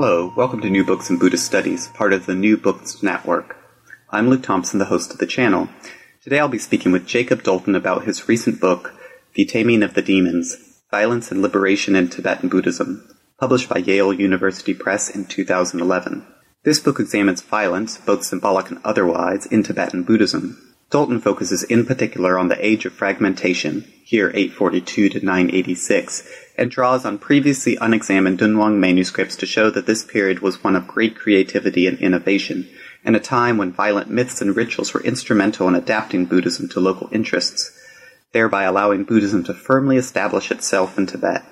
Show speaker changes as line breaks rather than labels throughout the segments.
Hello, welcome to New Books in Buddhist Studies, part of the New Books Network. I'm Luke Thompson, the host of the channel. Today I'll be speaking with Jacob Dalton about his recent book, The Taming of the Demons Violence and Liberation in Tibetan Buddhism, published by Yale University Press in 2011. This book examines violence, both symbolic and otherwise, in Tibetan Buddhism. Dalton focuses in particular on the age of fragmentation, here 842 to 986, and draws on previously unexamined Dunhuang manuscripts to show that this period was one of great creativity and innovation, and a time when violent myths and rituals were instrumental in adapting Buddhism to local interests, thereby allowing Buddhism to firmly establish itself in Tibet.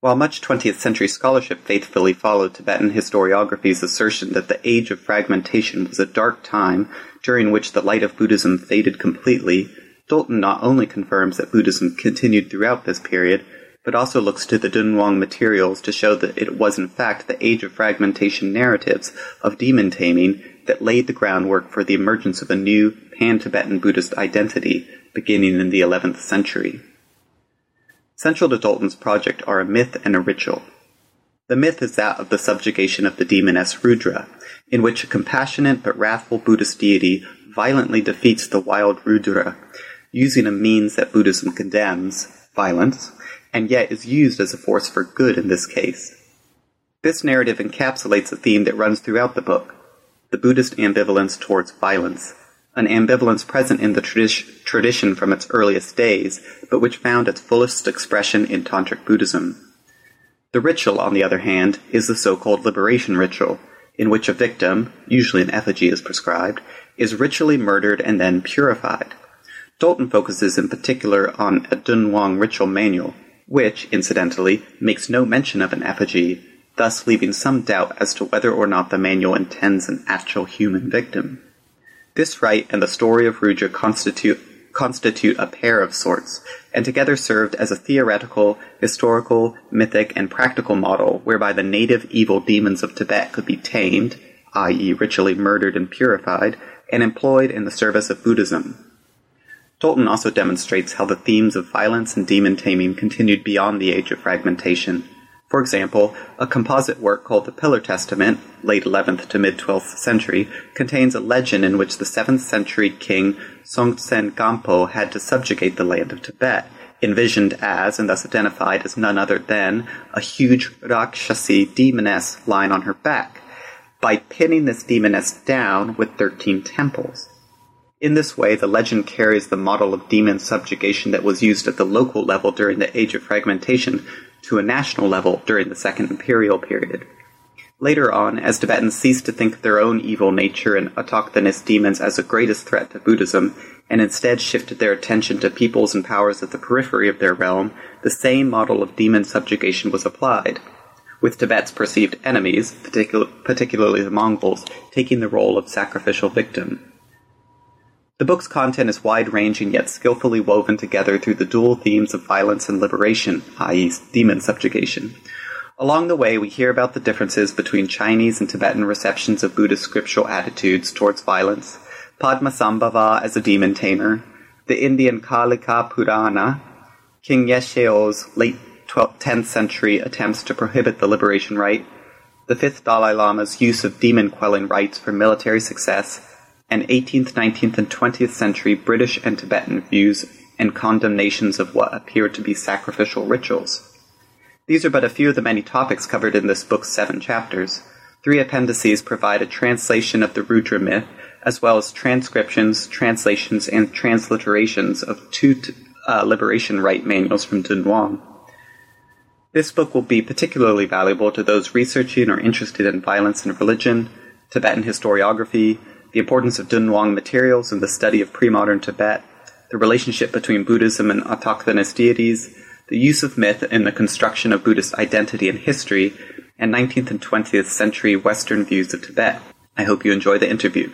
While much 20th century scholarship faithfully followed Tibetan historiography's assertion that the age of fragmentation was a dark time during which the light of Buddhism faded completely, Dalton not only confirms that Buddhism continued throughout this period, but also looks to the Dunhuang materials to show that it was in fact the age of fragmentation narratives of demon taming that laid the groundwork for the emergence of a new pan-Tibetan Buddhist identity beginning in the 11th century. Central to Dalton's project are a myth and a ritual. The myth is that of the subjugation of the demoness Rudra, in which a compassionate but wrathful Buddhist deity violently defeats the wild Rudra, using a means that Buddhism condemns, violence, and yet is used as a force for good in this case. This narrative encapsulates a theme that runs throughout the book the Buddhist ambivalence towards violence, an ambivalence present in the tradi- tradition from its earliest days, but which found its fullest expression in Tantric Buddhism. The ritual, on the other hand, is the so-called liberation ritual, in which a victim, usually an effigy is prescribed, is ritually murdered and then purified. Dalton focuses in particular on a Dunhuang ritual manual, which, incidentally, makes no mention of an effigy, thus leaving some doubt as to whether or not the manual intends an actual human victim. This rite and the story of Rudra constitute constitute a pair of sorts, and together served as a theoretical, historical, mythic, and practical model whereby the native evil demons of Tibet could be tamed, i.e., ritually murdered and purified, and employed in the service of Buddhism. Dalton also demonstrates how the themes of violence and demon taming continued beyond the age of fragmentation, for example, a composite work called the Pillar Testament, late 11th to mid 12th century, contains a legend in which the 7th century king Songtsen Gampo had to subjugate the land of Tibet, envisioned as, and thus identified as none other than, a huge Rakshasi demoness lying on her back, by pinning this demoness down with 13 temples. In this way, the legend carries the model of demon subjugation that was used at the local level during the Age of Fragmentation to a national level during the Second Imperial period. Later on, as Tibetans ceased to think of their own evil nature and autochthonous demons as the greatest threat to Buddhism, and instead shifted their attention to peoples and powers at the periphery of their realm, the same model of demon subjugation was applied, with Tibet's perceived enemies, particular, particularly the Mongols, taking the role of sacrificial victim. The book's content is wide ranging yet skillfully woven together through the dual themes of violence and liberation, i.e., demon subjugation. Along the way, we hear about the differences between Chinese and Tibetan receptions of Buddhist scriptural attitudes towards violence, Padmasambhava as a demon tamer, the Indian Kalika Purana, King Yesheo's late 12th, 10th century attempts to prohibit the liberation rite, the fifth Dalai Lama's use of demon quelling rites for military success, and 18th, 19th, and 20th century British and Tibetan views and condemnations of what appear to be sacrificial rituals. These are but a few of the many topics covered in this book's seven chapters. Three appendices provide a translation of the Rudra myth, as well as transcriptions, translations, and transliterations of two uh, liberation rite manuals from Dunhuang. This book will be particularly valuable to those researching or interested in violence and religion, Tibetan historiography, the importance of Dunhuang materials in the study of pre-modern Tibet, the relationship between Buddhism and autochthonous deities, the use of myth in the construction of Buddhist identity and history,
and 19th and 20th Century Western Views of Tibet. I hope you enjoy the interview.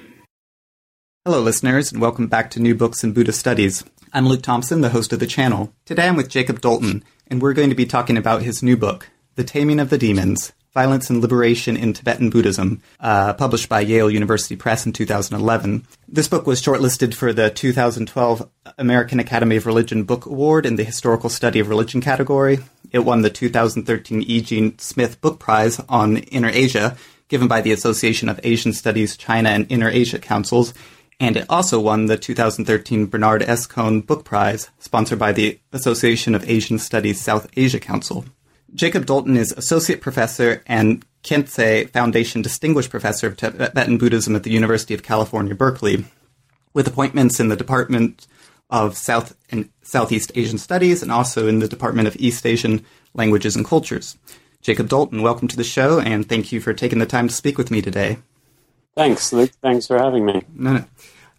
Hello, listeners, and welcome back to New Books in Buddhist Studies. I'm Luke Thompson, the host of the channel. Today I'm with Jacob Dalton, and we're going to be talking about his new book, The Taming of the Demons Violence and Liberation in Tibetan Buddhism, uh, published by Yale University Press in 2011. This book was shortlisted for the 2012 American Academy of Religion Book Award in the Historical Study of Religion category. It won the 2013 E. Gene Smith Book Prize on Inner Asia, given by the Association of Asian Studies China and Inner Asia Councils, and it also won the 2013 Bernard S. Cohn Book Prize, sponsored by the Association of Asian Studies South Asia Council. Jacob Dalton is Associate Professor and Khyentse Foundation Distinguished Professor of Tibetan Buddhism at the University of California, Berkeley, with appointments in the Department of South and Southeast Asian Studies and also in the Department of East Asian Languages and Cultures. Jacob Dalton, welcome to the show, and thank you for taking the time to speak with me today.
Thanks, Luke. Thanks for having me.
No, no.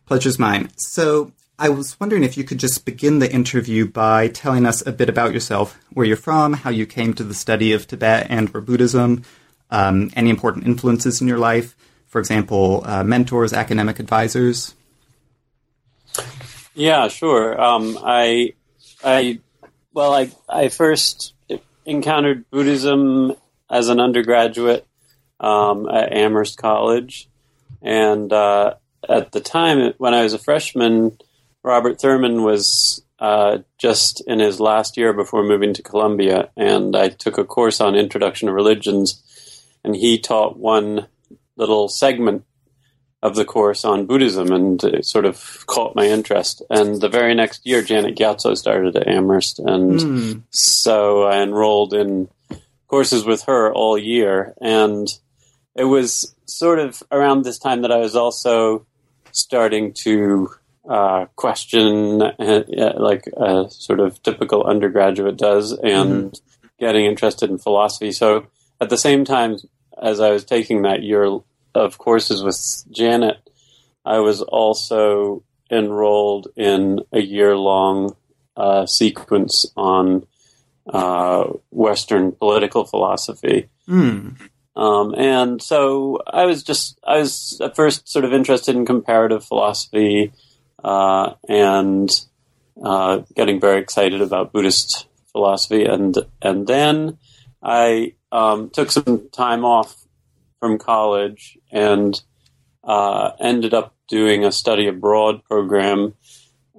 Pleasure's mine. So, I was wondering if you could just begin the interview by telling us a bit about yourself, where you're from, how you came to the study of Tibet and or Buddhism, um, any important influences in your life, for example, uh, mentors, academic advisors.
Yeah, sure. Um, I, I, well, I, I first encountered Buddhism as an undergraduate um, at Amherst College, and uh, at the time when I was a freshman, Robert Thurman was uh, just in his last year before moving to Columbia, and I took a course on Introduction to Religions, and he taught one little segment of the course on Buddhism, and it sort of caught my interest. And the very next year, Janet Gyatso started at Amherst, and mm. so I enrolled in courses with her all year, and it was sort of around this time that I was also starting to uh, question, uh, like a sort of typical undergraduate does, and mm. getting interested in philosophy. So at the same time as I was taking that year of courses with Janet, I was also enrolled in a year long uh, sequence on uh, Western political philosophy.
Mm.
Um, and so I was just, I was at first sort of interested in comparative philosophy uh, and uh, getting very excited about Buddhist philosophy. And, and then I um, took some time off from college and uh, ended up doing a study abroad program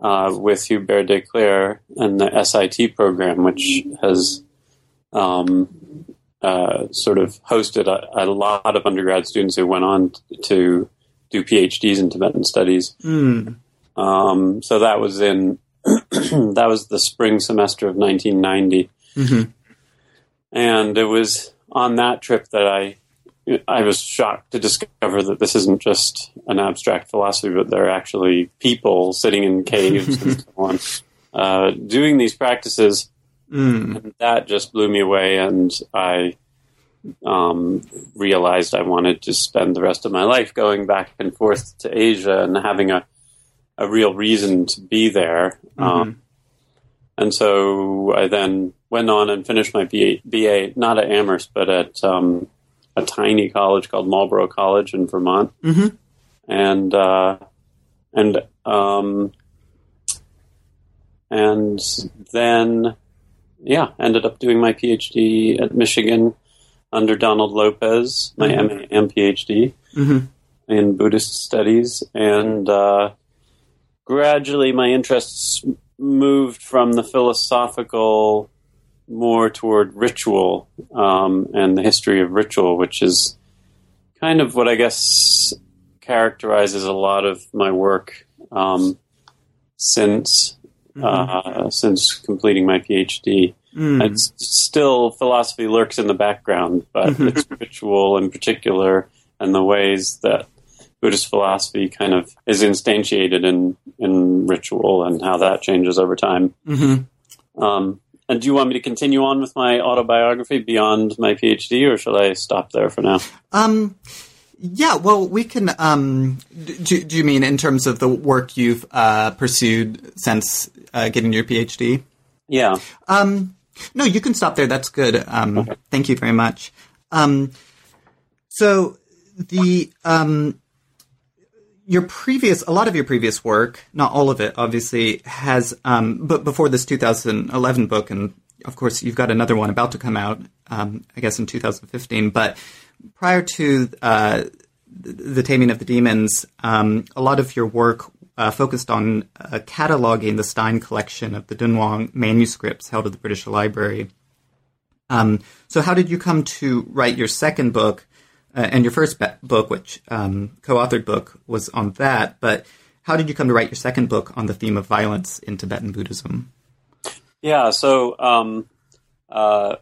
uh, with Hubert Decleer and the SIT program, which has um, uh, sort of hosted a, a, lot of undergrad students who went on to do PhDs in Tibetan studies.
Mm.
Um, so that was in that was the spring semester of 1990,
mm-hmm.
and it was on that trip that I I was shocked to discover that this isn't just an abstract philosophy, but there are actually people sitting in caves and so on, uh, doing these practices
Mm.
And that just blew me away, and I um, realized I wanted to spend the rest of my life going back and forth to Asia and having a a real reason to be there.
Mm-hmm.
Um, and so I then went on and finished my BA, BA not at Amherst, but at um, a tiny college called Marlboro College in Vermont.
Mm-hmm.
And uh, and um, and then yeah, ended up doing my PhD at Michigan under Donald Lopez, my mm-hmm. MA and PhD
mm-hmm.
in Buddhist studies, and uh, gradually my interests moved from the philosophical more toward ritual um, and the history of ritual, which is kind of what I guess characterizes a lot of my work um, since mm-hmm. uh, since completing my PhD.
Mm.
It's still philosophy lurks in the background, but mm-hmm. it's ritual in particular and the ways that Buddhist philosophy kind of is instantiated in in ritual and how that changes over time.
Mm-hmm.
Um, and do you want me to continue on with my autobiography beyond my PhD, or shall I stop there for now?
Um, yeah, well, we can. Um, do, do, you mean in terms of the work you've uh, pursued since uh, getting your PhD?
Yeah.
Um, no, you can stop there. That's good. Um, okay. Thank you very much. Um, so the um, your previous, a lot of your previous work, not all of it, obviously, has, um, but before this 2011 book, and of course, you've got another one about to come out, um, I guess in 2015. But prior to uh, the Taming of the Demons, um, a lot of your work uh, focused on uh, cataloging the Stein collection of the Dunhuang manuscripts held at the British Library. Um, so, how did you come to write your second book? Uh, and your first book, which um, co-authored book, was on that. But how did you come to write your second book on the theme of violence in Tibetan Buddhism?
Yeah, so um, uh,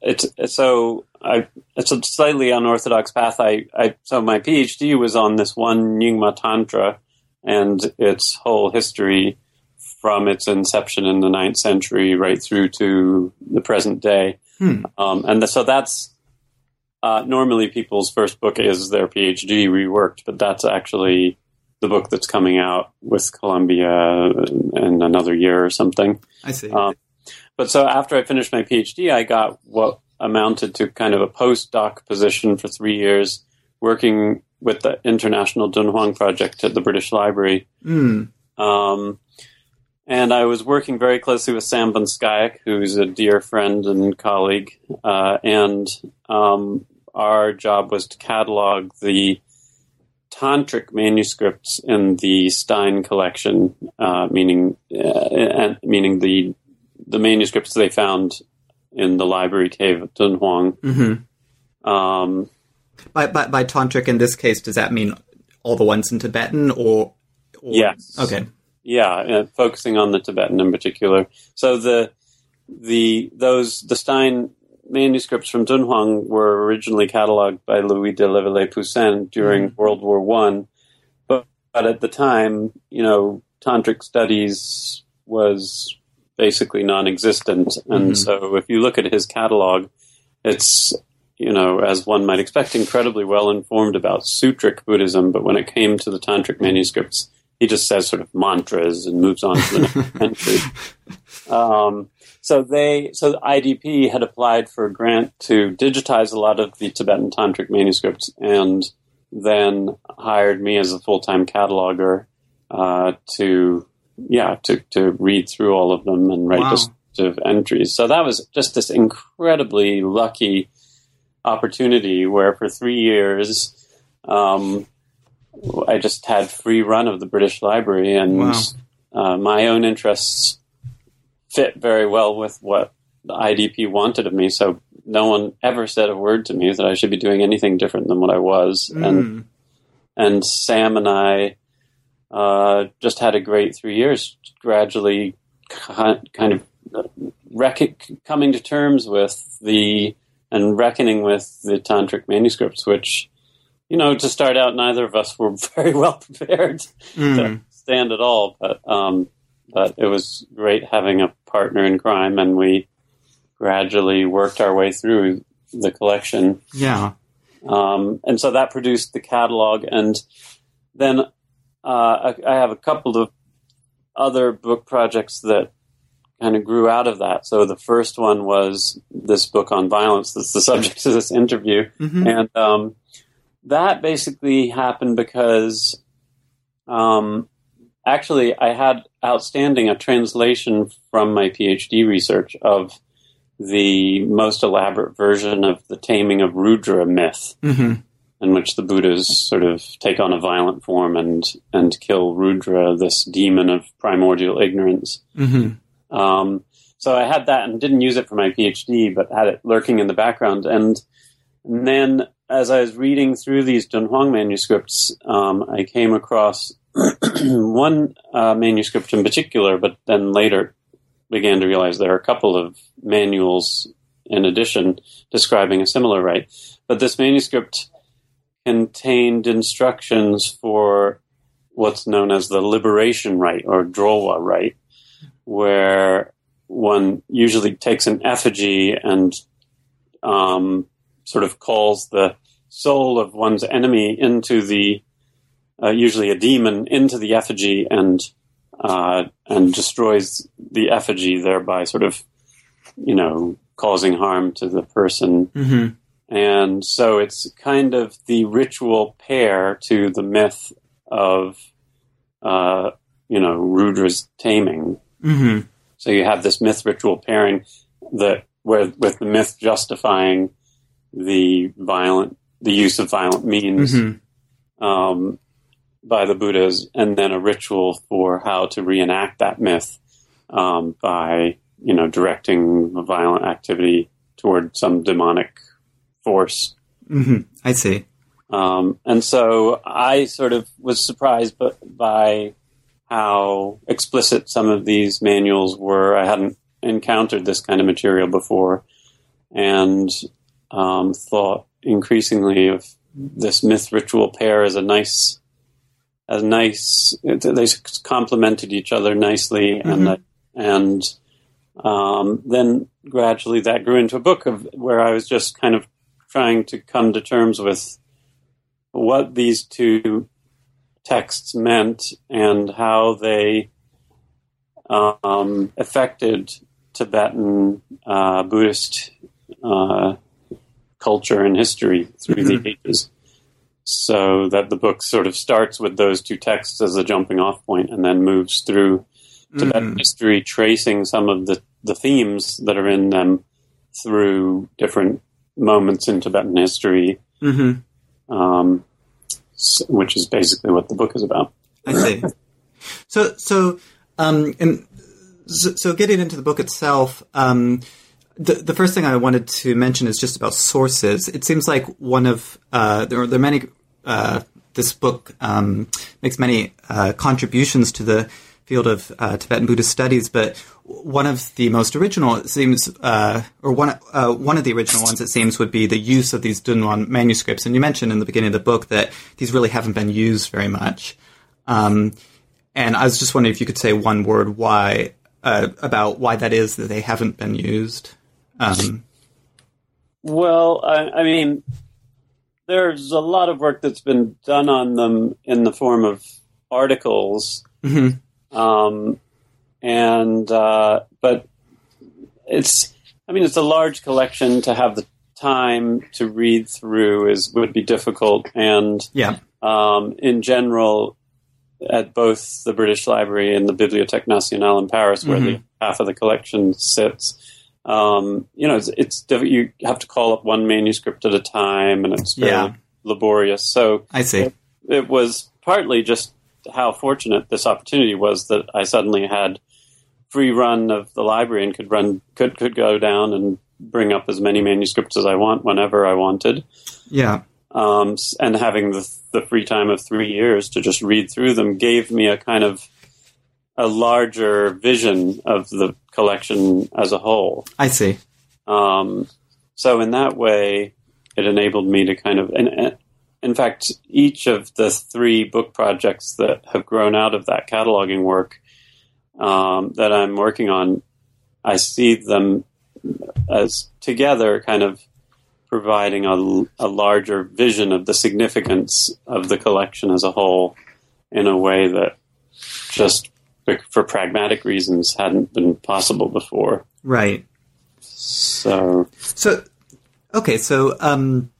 it's, it's so I it's a slightly unorthodox path. I, I so my PhD was on this one Nyingma Tantra and its whole history from its inception in the ninth century right through to the present day. Hmm. Um, and the, so that's uh, normally people's first book is their PhD reworked, but that's actually the book that's coming out with Columbia in another year or something.
I see. Um,
but so after I finished my PhD, I got what amounted to kind of a postdoc position for three years, working with the International Dunhuang Project at the British Library.
Mm.
Um, and I was working very closely with Sam van Schaik, who's a dear friend and colleague. Uh, and um, our job was to catalog the tantric manuscripts in the Stein collection, uh, meaning uh, meaning the the manuscripts they found in the library cave at Dunhuang.
Mm-hmm.
Um,
by, by, by tantric in this case, does that mean all the ones in Tibetan or? or
yes.
Okay.
Yeah, uh, focusing on the Tibetan in particular. So the the those the Stein manuscripts from Dunhuang were originally cataloged by Louis de La Vallée-Poussin during mm. World War One, but, but at the time, you know, tantric studies was basically non-existent, and mm. so if you look at his catalog, it's you know, as one might expect, incredibly well informed about sutric Buddhism, but when it came to the tantric manuscripts, he just says sort of mantras and moves on to the next entry. Um, so they, so IDP had applied for a grant to digitize a lot of the Tibetan tantric manuscripts, and then hired me as a full time cataloger uh, to, yeah, to to read through all of them and write wow. of entries. So that was just this incredibly lucky opportunity where for three years. Um, I just had free run of the British Library, and wow. uh, my own interests fit very well with what the IDP wanted of me. So no one ever said a word to me that I should be doing anything different than what I was. Mm. And and Sam and I uh, just had a great three years, gradually kind of rec- coming to terms with the and reckoning with the tantric manuscripts, which you know to start out, neither of us were very well prepared mm. to stand at all, but. Um, but it was great having a partner in crime, and we gradually worked our way through the collection.
Yeah.
Um, and so that produced the catalog, and then uh, I, I, have a couple of other book projects that kind of grew out of that. So the first one was this book on violence that's the subject of this interview, mm-hmm. and um, that basically happened because um, actually I had outstanding a translation from my PhD research of the most elaborate version of the taming of Rudra myth,
mm-hmm.
in which the Buddhas sort of take on a violent form and and kill Rudra, this demon of primordial ignorance.
Mm-hmm.
Um, so I had that and didn't use it for my PhD, but had it lurking in the background. And, and then as I was reading through these Dunhuang manuscripts, um, I came across one uh, manuscript in particular, but then later began to realize there are a couple of manuals in addition describing a similar rite. But this manuscript contained instructions for what's known as the liberation rite or Drolwa rite, where one usually takes an effigy and um, sort of calls the soul of one's enemy into the uh, usually a demon, into the effigy and uh, and destroys the effigy, thereby sort of you know causing harm to the person.
Mm-hmm.
and so it's kind of the ritual pair to the myth of, uh, you know, Rudra's taming.
Mm-hmm.
So you have this myth ritual pairing that where with the myth justifying the violent the use of violent means
Mm-hmm.
um, by the Buddhas, and then a ritual for how to reenact that myth um, by you know directing a violent activity toward some demonic force.
Mm-hmm. I see.
Um, and so I sort of was surprised by how explicit some of these manuals were. I hadn't encountered this kind of material before, and um, thought increasingly of this myth ritual pair as a nice, as nice. They complemented each other nicely, and
Mhm.
and um, then gradually that grew into a book of where I was just kind of trying to come to terms with what these two texts meant and how they um, affected Tibetan uh, Buddhist uh, culture and history through
Mhm.
the ages. So that the book sort of starts with those two texts as a jumping off point and then moves through Tibetan
Mm.
history, tracing some of the, the themes that are in them through different moments in Tibetan history,
Mm-hmm.
um, which is basically what the book is about.
I see. So, so, um, and so, so getting into the book itself, um, the the first thing I wanted to mention is just about sources. It seems like one of uh, there are there are many. Uh, this book um, makes many uh, contributions to the field of uh, Tibetan Buddhist studies, but one of the most original, it seems, uh, or one uh, one of the original ones, it seems, would be the use of these Dunhuang manuscripts. And you mentioned in the beginning of the book that these really haven't been used very much. Um, and I was just wondering if you could say one word why about why that is that they haven't been used. Um,
Well, I, I mean, there's a lot of work that's been done on them in the form of articles,
mhm.
um, and uh, but it's, I mean, it's a large collection to have the time to read through is would be difficult, and
Yeah.
um, in general, at both the British Library and the Bibliothèque Nationale in Paris, where the half of the collection sits. Um, you know, it's, it's you have to call up one manuscript at a time, and it's fairly
Yeah.
laborious. So
I see.
it was partly just how fortunate this opportunity was that I suddenly had free run of the library and could run could could go down and bring up as many manuscripts as I want whenever I wanted
Yeah.
um, and having the, the free time of three years to just read through them gave me a kind of a larger vision of the collection as a whole.
I see.
Um, so in that way, it enabled me to kind of, and, in fact, each of the three book projects that have grown out of that cataloging work um, that I'm working on, I see them as together kind of providing a, a larger vision of the significance of the collection as a whole in a way that just for pragmatic reasons hadn't been possible before.
Right.
So
So, okay. So, um,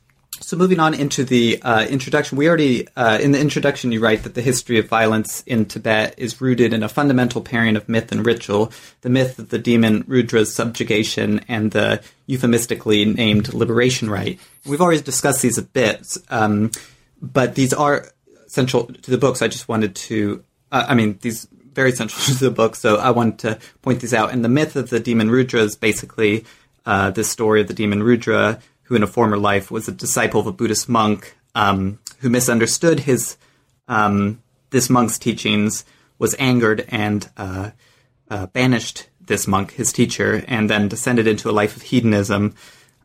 so moving on into the uh, introduction, we already uh, in the introduction you write that the history of violence in Tibet is rooted in a fundamental pairing of myth and ritual: the myth of the demon Rudra's subjugation and the euphemistically named liberation rite. We've already discussed these a bit, um, but these are central to the book. So I just wanted to, uh, I mean, these very central to the book. So I wanted to point these out. And the myth of the demon Rudra is basically uh, the story of the demon Rudra, who in a former life was a disciple of a Buddhist monk um, who misunderstood his um, this monk's teachings, was angered and uh, uh, banished this monk, his teacher, and then descended into a life of hedonism.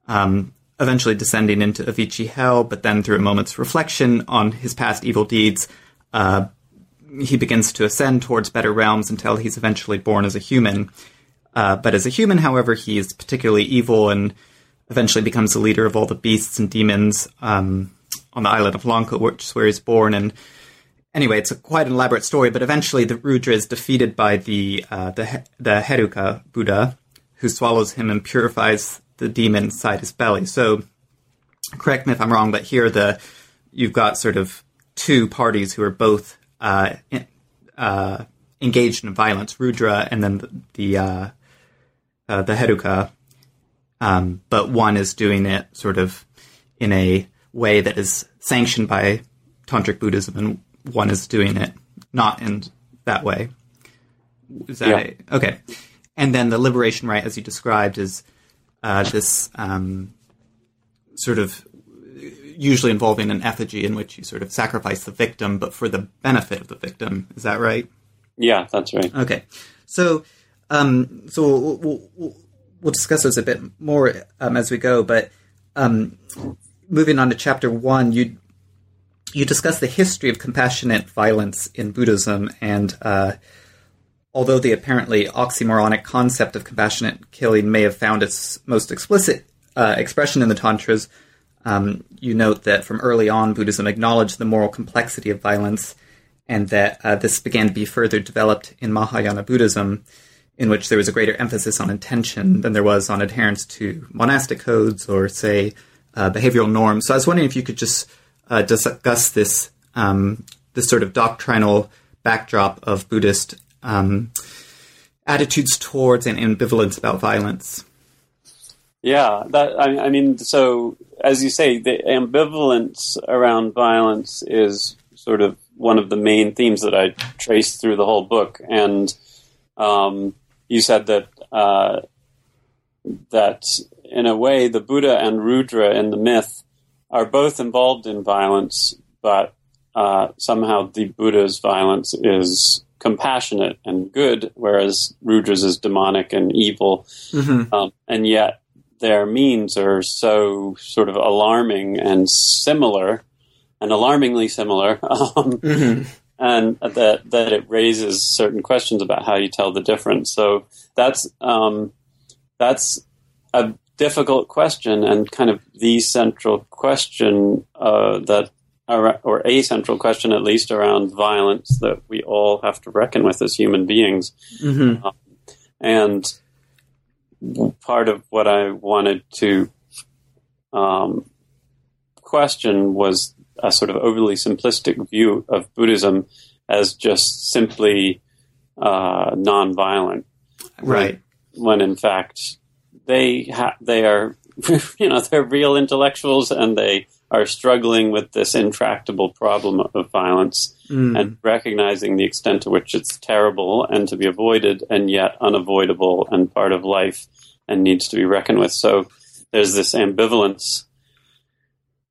Um, eventually descending into Avici hell, but then through a moment's reflection on his past evil deeds, uh, he begins to ascend towards better realms until he's eventually born as a human. Uh, but as a human, however, he is particularly evil and eventually becomes the leader of all the beasts and demons um, on the island of Lanka, which is where he's born. And anyway, it's quite an elaborate story. But eventually, the Rudra is defeated by the uh, the the Heruka Buddha, who swallows him and purifies the demon inside his belly. So correct me if I'm wrong, but here the you've got sort of two parties who are both uh, uh, engaged in violence, Rudra and then the the, uh, uh, the Heruka, um, but one is doing it sort of in a way that is sanctioned by tantric Buddhism, and one is doing it not in that way. Is that
Yeah.
a- okay? And then the liberation right, as you described, is uh, this um, sort of usually involving an effigy in which you sort of sacrifice the victim, but for the benefit of the victim. Is that rite?
Yeah, that's right.
Okay, so um, so we'll, we'll, we'll, discuss this a bit more um, as we go. But um, moving on to chapter one, you you discuss the history of compassionate violence in Buddhism, and uh, although the apparently oxymoronic concept of compassionate killing may have found its most explicit uh, expression in the tantras, um, you note that from early on, Buddhism acknowledged the moral complexity of violence, and that uh, this began to be further developed in Mahayana Buddhism, in which there was a greater emphasis on intention than there was on adherence to monastic codes or, say, uh, behavioral norms. So I was wondering if you could just uh, discuss this um, this sort of doctrinal backdrop of Buddhist um, attitudes towards and ambivalence about violence.
Yeah, that I, I mean, so as you say, the ambivalence around violence is sort of one of the main themes that I traced through the whole book. And um, you said that uh, that in a way, the Buddha and Rudra in the myth are both involved in violence, but uh, somehow the Buddha's violence is compassionate and good, whereas Rudra's is demonic and evil. Um, and yet their means are so sort of alarming and similar, and alarmingly similar, um, and that that it raises certain questions about how you tell the difference. So that's um, that's a difficult question and kind of the central question uh, that. Or a central question, at least, around violence that we all have to reckon with as human beings.
Mm-hmm.
And part of what I wanted to um, question was a sort of overly simplistic view of Buddhism as just simply uh, nonviolent,
Right.
when in fact they ha- they are you know they're real intellectuals and they are struggling with this intractable problem of violence
Mm.
and recognizing the extent to which it's terrible and to be avoided and yet unavoidable and part of life and needs to be reckoned with. So there's this ambivalence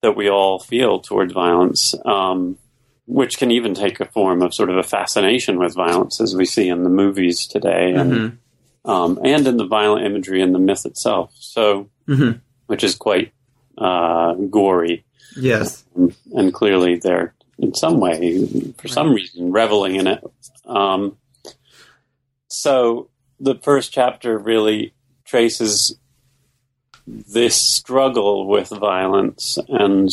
that we all feel toward violence, um, which can even take a form of sort of a fascination with violence, as we see in the movies today and
Mhm.
um, and in the violent imagery in the myth itself. So,
Mhm.
which is quite uh, gory
Yes.
and clearly they're in some way, for some reason, reveling in it. Um, so the first chapter really traces this struggle with violence and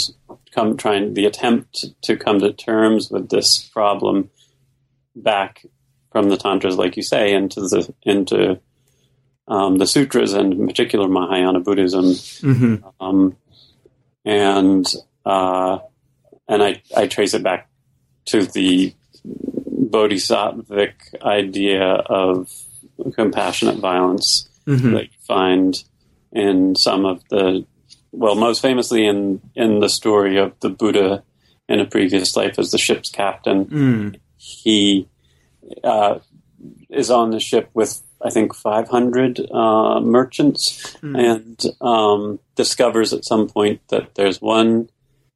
come trying the attempt to come to terms with this problem back from the tantras, like you say, into the into um, the sutras and in particular Mahayana Buddhism
hmm
um, and uh, and I, I trace it back to the bodhisattvic idea of compassionate violence
hmm
that you find in some of the well most famously in in the story of the Buddha in a previous life as the ship's captain
Mm.
he uh, is on the ship with I think 500 uh, merchants and um, discovers at some point that there's one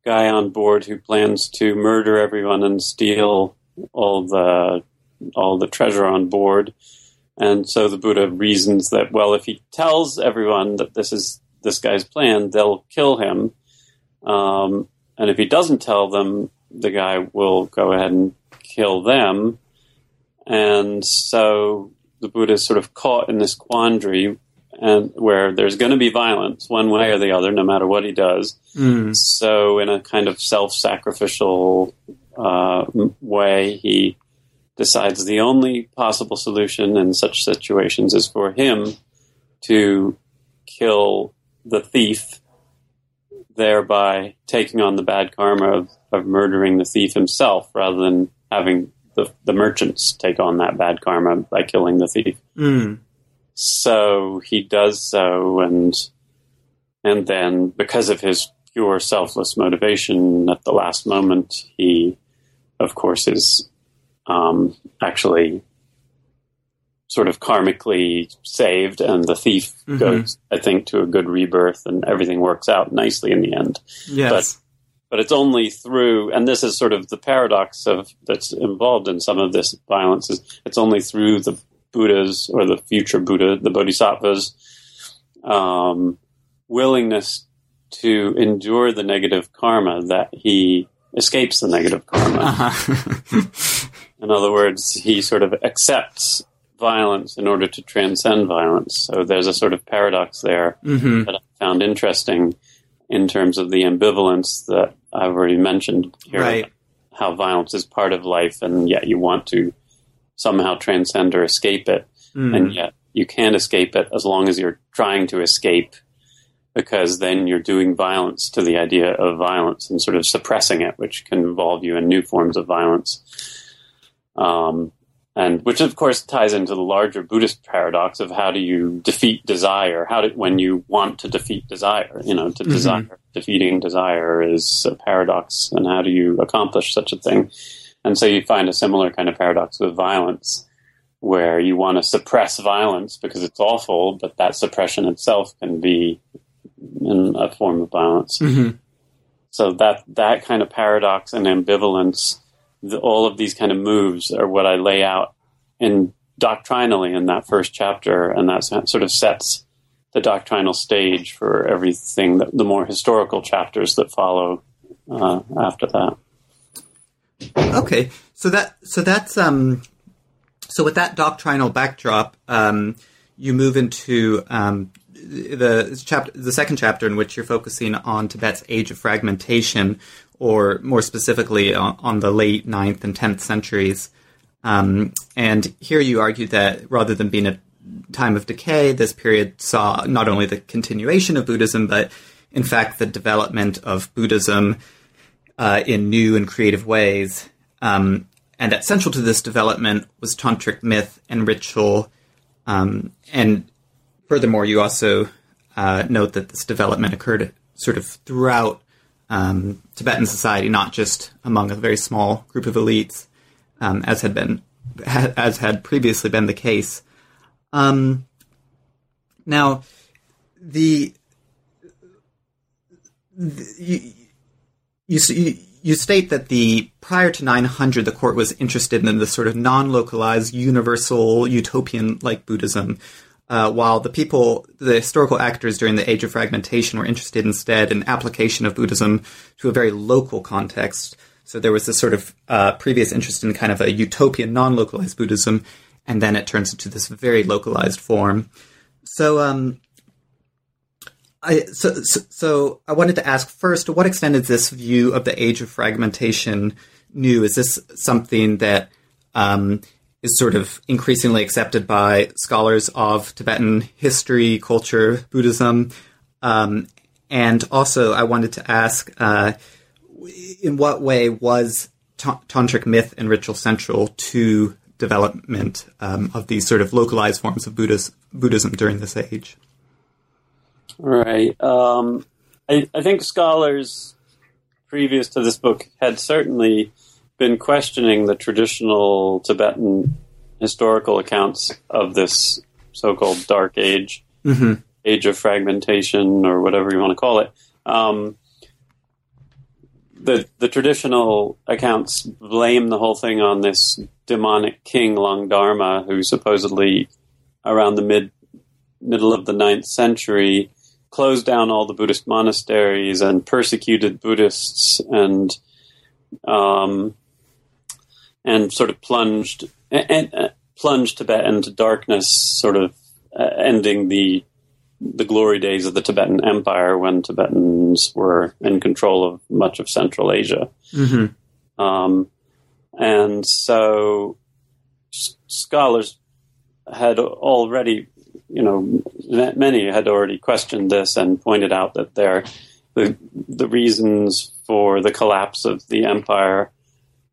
guy on board who plans to murder everyone and steal all the all the treasure on board. And so the Buddha reasons that well, if he tells everyone that this is this guy's plan, they'll kill him. Um, and if he doesn't tell them, the guy will go ahead and kill them. And so the Buddha is sort of caught in this quandary and where there's going to be violence one way or the other, no matter what he does.
Mm.
So, in a kind of self-sacrificial uh, way, he decides the only possible solution in such situations is for him to kill the thief thereby taking on the bad karma of, of murdering the thief himself rather than having the, the merchants take on that bad karma by killing the thief.
Mm.
So he does so, and and then because of his pure selfless motivation, at the last moment, he, of course, is um, actually sort of karmically saved, and the thief
Mhm.
goes, I think, to a good rebirth, and everything works out nicely in the end.
Yes.
But it's only through, and this is sort of the paradox of that's involved in some of this violence. Is it's only through the Buddhas or the future Buddha, the Bodhisattvas, um, willingness to endure the negative karma that he escapes the negative karma.
Uh-huh.
In other words, he sort of accepts violence in order to transcend violence. So there's a sort of paradox there
hmm
that I found interesting in terms of the ambivalence that I've already mentioned here.
Right.
How violence is part of life, and yet you want to somehow transcend or escape it,
Mm.
and yet you can't escape it as long as you're trying to escape, because then you're doing violence to the idea of violence and sort of suppressing it, which can involve you in new forms of violence. Um, and which of course ties into the larger Buddhist paradox of how do you defeat desire? How do when you want to defeat desire? You know, to
Mhm.
desire defeating desire is a paradox, and how do you accomplish such a thing? And so you find a similar kind of paradox with violence, where you want to suppress violence because it's awful, but that suppression itself can be in a form of violence.
Mhm.
So that that kind of paradox and ambivalence, the, all of these kind of moves are what I lay out in doctrinally in that first chapter, and that sort of sets the doctrinal stage for everything that the more historical chapters that follow uh, after that.
Okay, so that so that's um, so with that doctrinal backdrop, um, you move into um, the chapter, the second chapter in which you're focusing on Tibet's age of fragmentation, or more specifically on, on the late 9th and tenth centuries. Um, and here you argue that rather than being a time of decay, this period saw not only the continuation of Buddhism, but in fact the development of Buddhism uh, in new and creative ways. Um, and that central to this development was tantric myth and ritual. Um, and furthermore, you also uh, note that this development occurred sort of throughout um, Tibetan society, not just among a very small group of elites, um, as had been ha- as had previously been the case. Um, now, the, the you, you, you state that the prior to 900 the court was interested in the sort of non-localized universal utopian like buddhism uh, while the people the historical actors during the age of fragmentation were interested instead in application of buddhism to a very local context so there was this sort of uh, previous interest in kind of a utopian non-localized buddhism and then it turns into this very localized form so um, I, so, so, so I wanted to ask first, to what extent is this view of the age of fragmentation new? Is this something that um, is sort of increasingly accepted by scholars of Tibetan history, culture, Buddhism? Um, and also, I wanted to ask, uh, in what way was ta- tantric myth and ritual central to development um, of these sort of localized forms of Buddhist, Buddhism during this age?
Right. Um, I, I think scholars previous to this book had certainly been questioning the traditional Tibetan historical accounts of this so-called Dark Age,
Mm-hmm.
Age of Fragmentation, or whatever you want to call it. Um, the the traditional accounts blame the whole thing on this demonic king Langdharma, who supposedly around the mid middle of the ninth century closed down all the Buddhist monasteries and persecuted Buddhists and um, and sort of plunged and, uh, plunged Tibet into darkness, sort of uh, ending the the glory days of the Tibetan Empire when Tibetans were in control of much of Central Asia.
Mm-hmm.
Um, and so s- scholars had already, you know, ma- many had already questioned this and pointed out that there the the reasons for the collapse of the empire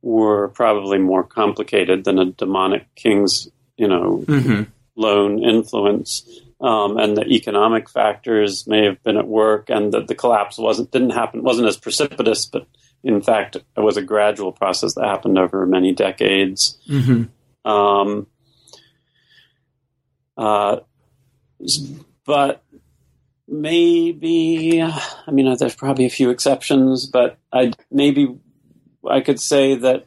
were probably more complicated than a demonic king's, you know,
Mm-hmm.
lone influence. Um, and the economic factors may have been at work, and that the collapse wasn't didn't happen wasn't as precipitous, but in fact, it was a gradual process that happened over many decades.
Mm-hmm.
Um, uh, but maybe, I mean, there's probably a few exceptions, but I maybe I could say that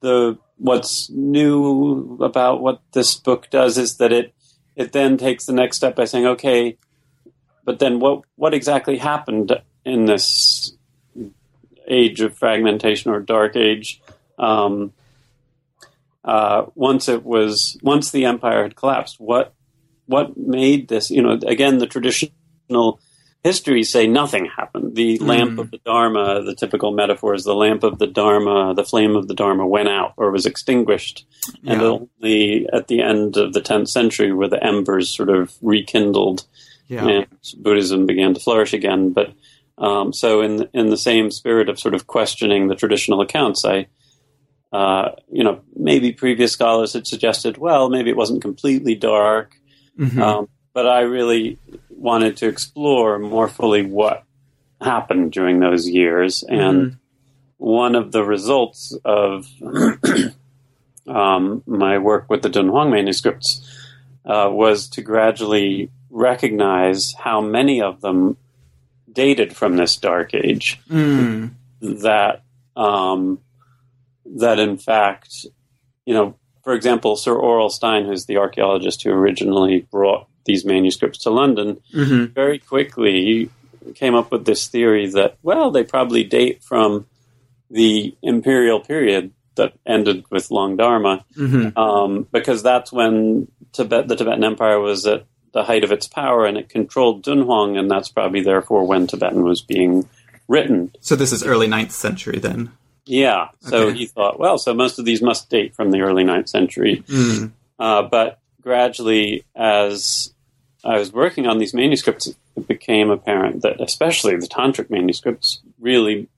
the what's new about what this book does is that it it then takes the next step by saying, okay, but then what what exactly happened in this age of fragmentation or dark age? Um, uh, once it was once the empire had collapsed, what what made this? You know, again, the traditional histories say nothing happened. The lamp of the Dharma, the typical metaphor is the lamp of the Dharma, the flame of the Dharma went out or was extinguished, and
Yeah.
only at the end of the tenth century were the embers sort of rekindled
Yeah.
and Buddhism began to flourish again. But um, so, in in the same spirit of sort of questioning the traditional accounts, I, uh, you know, maybe previous scholars had suggested, well, maybe it wasn't completely dark,
Mhm.
um, but I really wanted to explore more fully what happened during those years, and one of the results of um, my work with the Dunhuang manuscripts uh, was to gradually recognize how many of them dated from this dark age.
Mm.
That um, that in fact, you know, for example, Sir Aurel Stein, who's the archaeologist who originally brought these manuscripts to London,
Mhm.
very quickly came up with this theory that well, they probably date from the imperial period that ended with Lang Darma
Mhm.
um, because that's when Tibet, the Tibetan Empire was at the height of its power and it controlled Dunhuang, and that's probably therefore when Tibetan was being written.
So this is early 9th century then.
Yeah, so
Okay.
he thought, well, so most of these must date from the early ninth century.
Mm.
Uh, but gradually, as I was working on these manuscripts, it became apparent that especially the tantric manuscripts really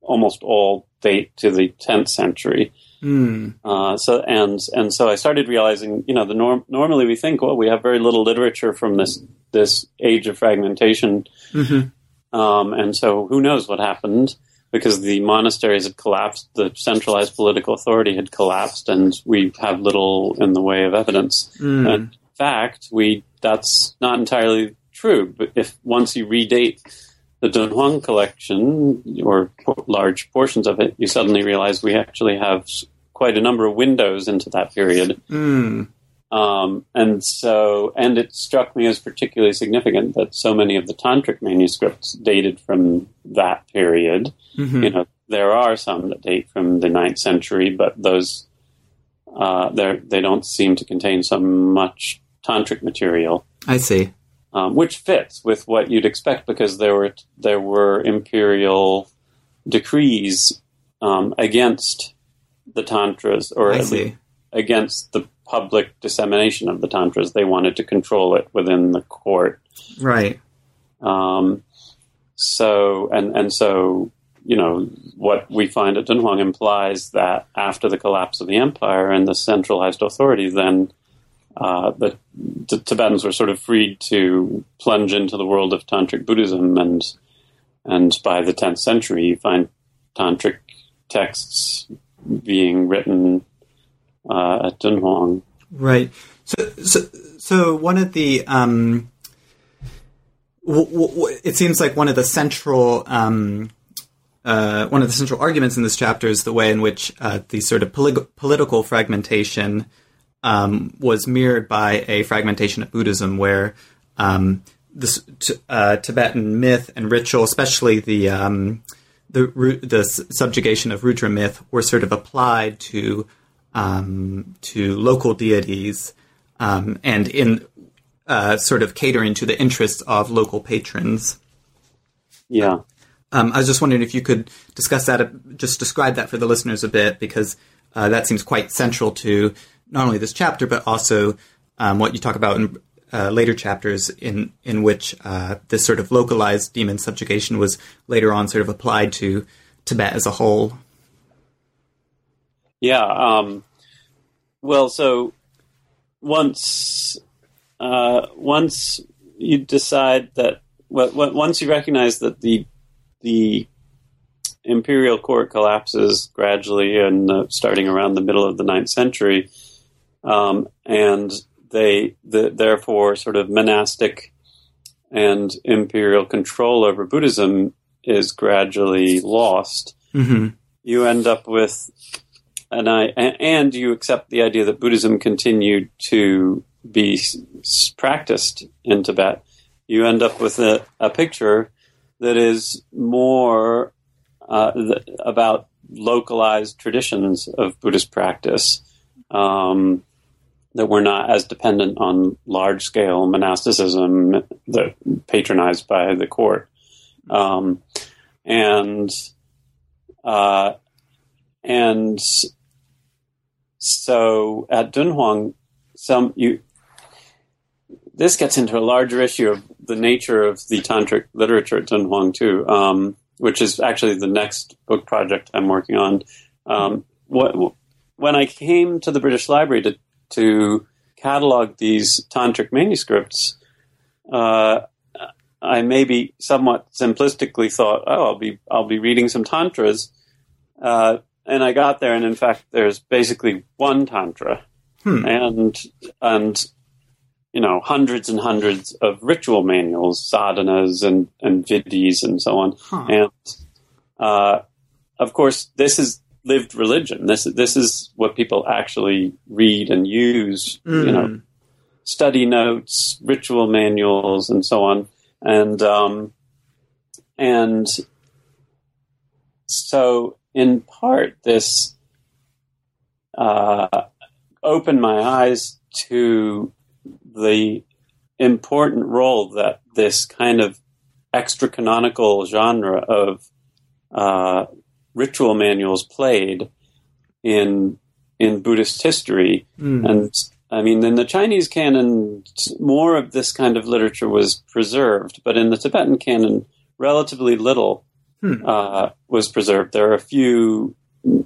almost all date to the 10th century.
Mm.
Uh, so and and so I started realizing, you know, the norm. Normally we think, well, we have very little literature from this this age of fragmentation,
Mhm.
um, and so who knows what happened because the monasteries had collapsed, the centralized political authority had collapsed, and we have little in the way of evidence.
Mm.
In fact, we that's not entirely true. But if once you redate the Dunhuang collection or large portions of it, you suddenly realize we actually have quite a number of windows into that period.
Mm.
Um, and so, and it struck me as particularly significant that so many of the tantric manuscripts dated from that period.
Mhm.
You know, there are some that date from the ninth century, but those uh, they they don't seem to contain so much tantric material,
I see.
um, which fits with what you'd expect because there were there were imperial decrees um, against the tantras, or
I see.
against the public dissemination of the tantras. They wanted to control it within the court.
Right.
Um, so and and so you know what we find at Dunhuang implies that after the collapse of the empire and the centralized authority, then uh, the, the Tibetans were sort of freed to plunge into the world of tantric Buddhism, and and by the tenth century, you find tantric texts being written uh, at.
Right. So, so, so one of the, um, w- w- it seems like one of the central, um, uh, one of the central arguments in this chapter is the way in which uh, the sort of polig- political fragmentation um, was mirrored by a fragmentation of Buddhism, where um, this t- uh, Tibetan myth and ritual, especially the um, the the subjugation of Rudra myth, were sort of applied to um, to local deities um, and in uh, sort of catering to the interests of local patrons.
Yeah.
Um, I was just wondering if you could discuss that, just describe that for the listeners a bit, because uh, that seems quite central to not only this chapter but also um, what you talk about in uh, later chapters in in which uh, this sort of localized demon subjugation was later on sort of applied to Tibet as a whole.
Yeah. Um, well, so once uh, once you decide that well, once you recognize that the the imperial court collapses gradually and uh, starting around the middle of the ninth century, um, and they the, therefore sort of monastic and imperial control over Buddhism is gradually lost.
Mm-hmm.
You end up with and I and you accept the idea that Buddhism continued to be practiced in Tibet, you end up with a, a picture that is more uh, about localized traditions of Buddhist practice um, that were not as dependent on large scale monasticism that patronized by the court. Um, and uh, and so at Dunhuang, some you this gets into a larger issue of the nature of the tantric literature at Dunhuang too, um, which is actually the next book project I'm working on. Um, what, when I came to the British Library to, to catalog these tantric manuscripts, uh, I maybe somewhat simplistically thought, "Oh, I'll be I'll be reading some tantras," uh, and I got there, and in fact, there's basically one tantra,
hmm.
and and you know, hundreds and hundreds of ritual manuals, sadhanas and, and vidhis and so on.
Huh.
And, uh, of course, this is lived religion. This, this is what people actually read and use,
mm.
you know, study notes, ritual manuals, and so on. And, um, and so in part, this, uh, opened my eyes to the important role that this kind of extra canonical genre of uh, ritual manuals played in in Buddhist history.
Mm.
And I mean, in the Chinese canon, more of this kind of literature was preserved, but in the Tibetan canon, relatively little
hmm.
uh, was preserved. There are a few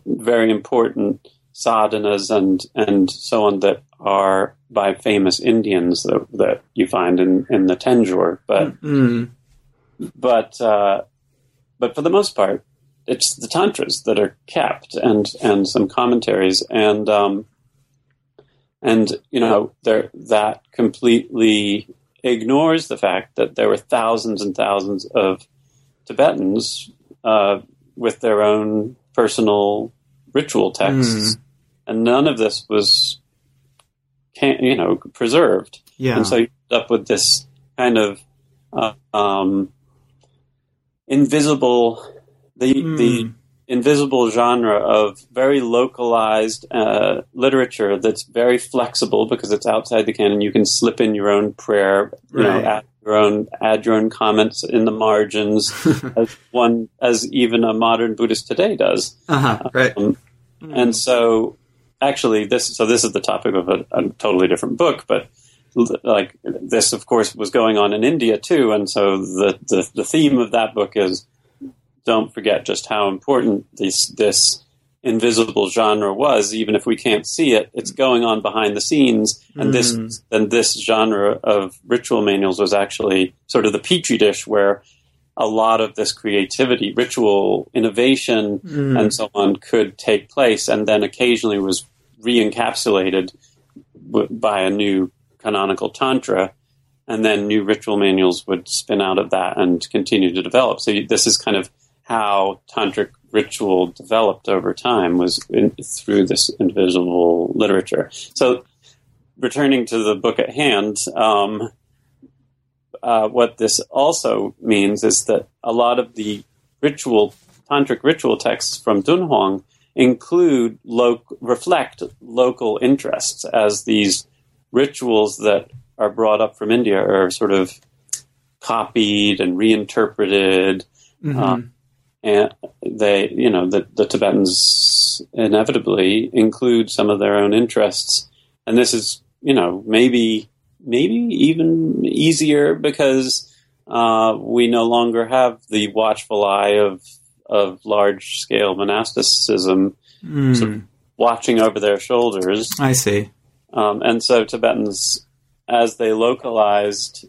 very important sadhanas and and so on that are by famous Indians that, that you find in, in the Tanjur, but
mm.
but uh, but for the most part, it's the tantras that are kept and and some commentaries and um, and you know there that completely ignores the fact that there were thousands and thousands of Tibetans uh, with their own personal ritual texts,
mm.
and none of this was can you know preserved.
Yeah.
And so you end up with this kind of uh, um, invisible the
Mm.
the invisible genre of very localized uh, literature that's very flexible because it's outside the canon. You can slip in your own prayer, you
Right.
know, your own add your own comments in the margins, as one as even a modern Buddhist today does.
uh-huh. Right.
Um, and so, actually, this so this is the topic of a, a totally different book, but like this, of course, was going on in India too, and so the the, the theme of that book is don't forget just how important this this invisible genre was even if we can't see it it's going on behind the scenes and this
Mm.
and this genre of ritual manuals was actually sort of the petri dish where a lot of this creativity ritual innovation
Mm.
and so on could take place and then occasionally was re-encapsulated w- by a new canonical tantra and then new ritual manuals would spin out of that and continue to develop so this is kind of how tantric ritual developed over time was in, through this invisible literature so returning to the book at hand um, uh, what this also means is that a lot of the ritual tantric ritual texts from Dunhuang include lo- reflect local interests as these rituals that are brought up from India are sort of copied and reinterpreted
Mhm.
um, and they you know the, the Tibetans inevitably include some of their own interests and this is you know maybe maybe even easier because uh, we no longer have the watchful eye of of large scale monasticism
Mm,
sort of watching over their shoulders.
I see.
Um, and so Tibetans, as they localized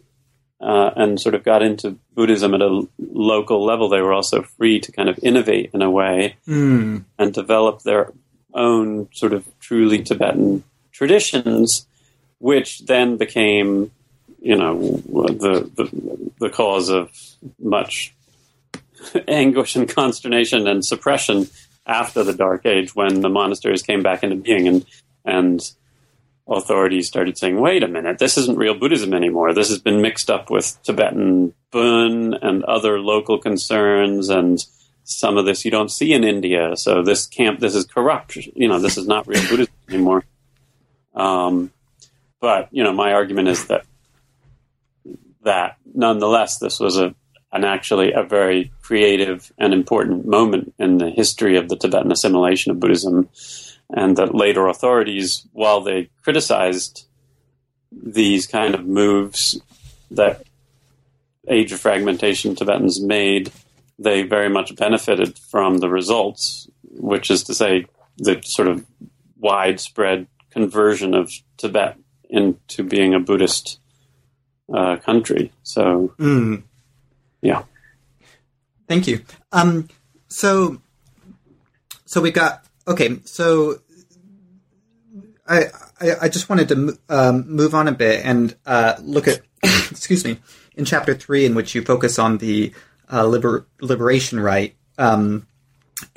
uh, and sort of got into Buddhism at a local level, they were also free to kind of innovate in a way
Mm,
and develop their own sort of truly Tibetan traditions, which then became, you know, the the, the cause of much anguish and consternation and suppression after the Dark Age, when the monasteries came back into being and and authorities started saying, "Wait a minute, this isn't real Buddhism anymore. This has been mixed up with Tibetan Bön and other local concerns and." Some of this you don't see in India, so this camp, this is corrupt. You know, this is not real Buddhism anymore. Um, but you know, my argument is that that nonetheless, this was a an actually a very creative and important moment in the history of the Tibetan assimilation of Buddhism, and that later authorities, while they criticized these kind of moves that age of fragmentation Tibetans made, they very much benefited from the results, which is to say, the sort of widespread conversion of Tibet into being a Buddhist uh, country. So,
mm.
yeah.
Thank you. Um, so, so we got okay. So, I I, I just wanted to um, move on a bit and uh, look at excuse me in chapter three, in which you focus on the uh, liber- liberation rite, um,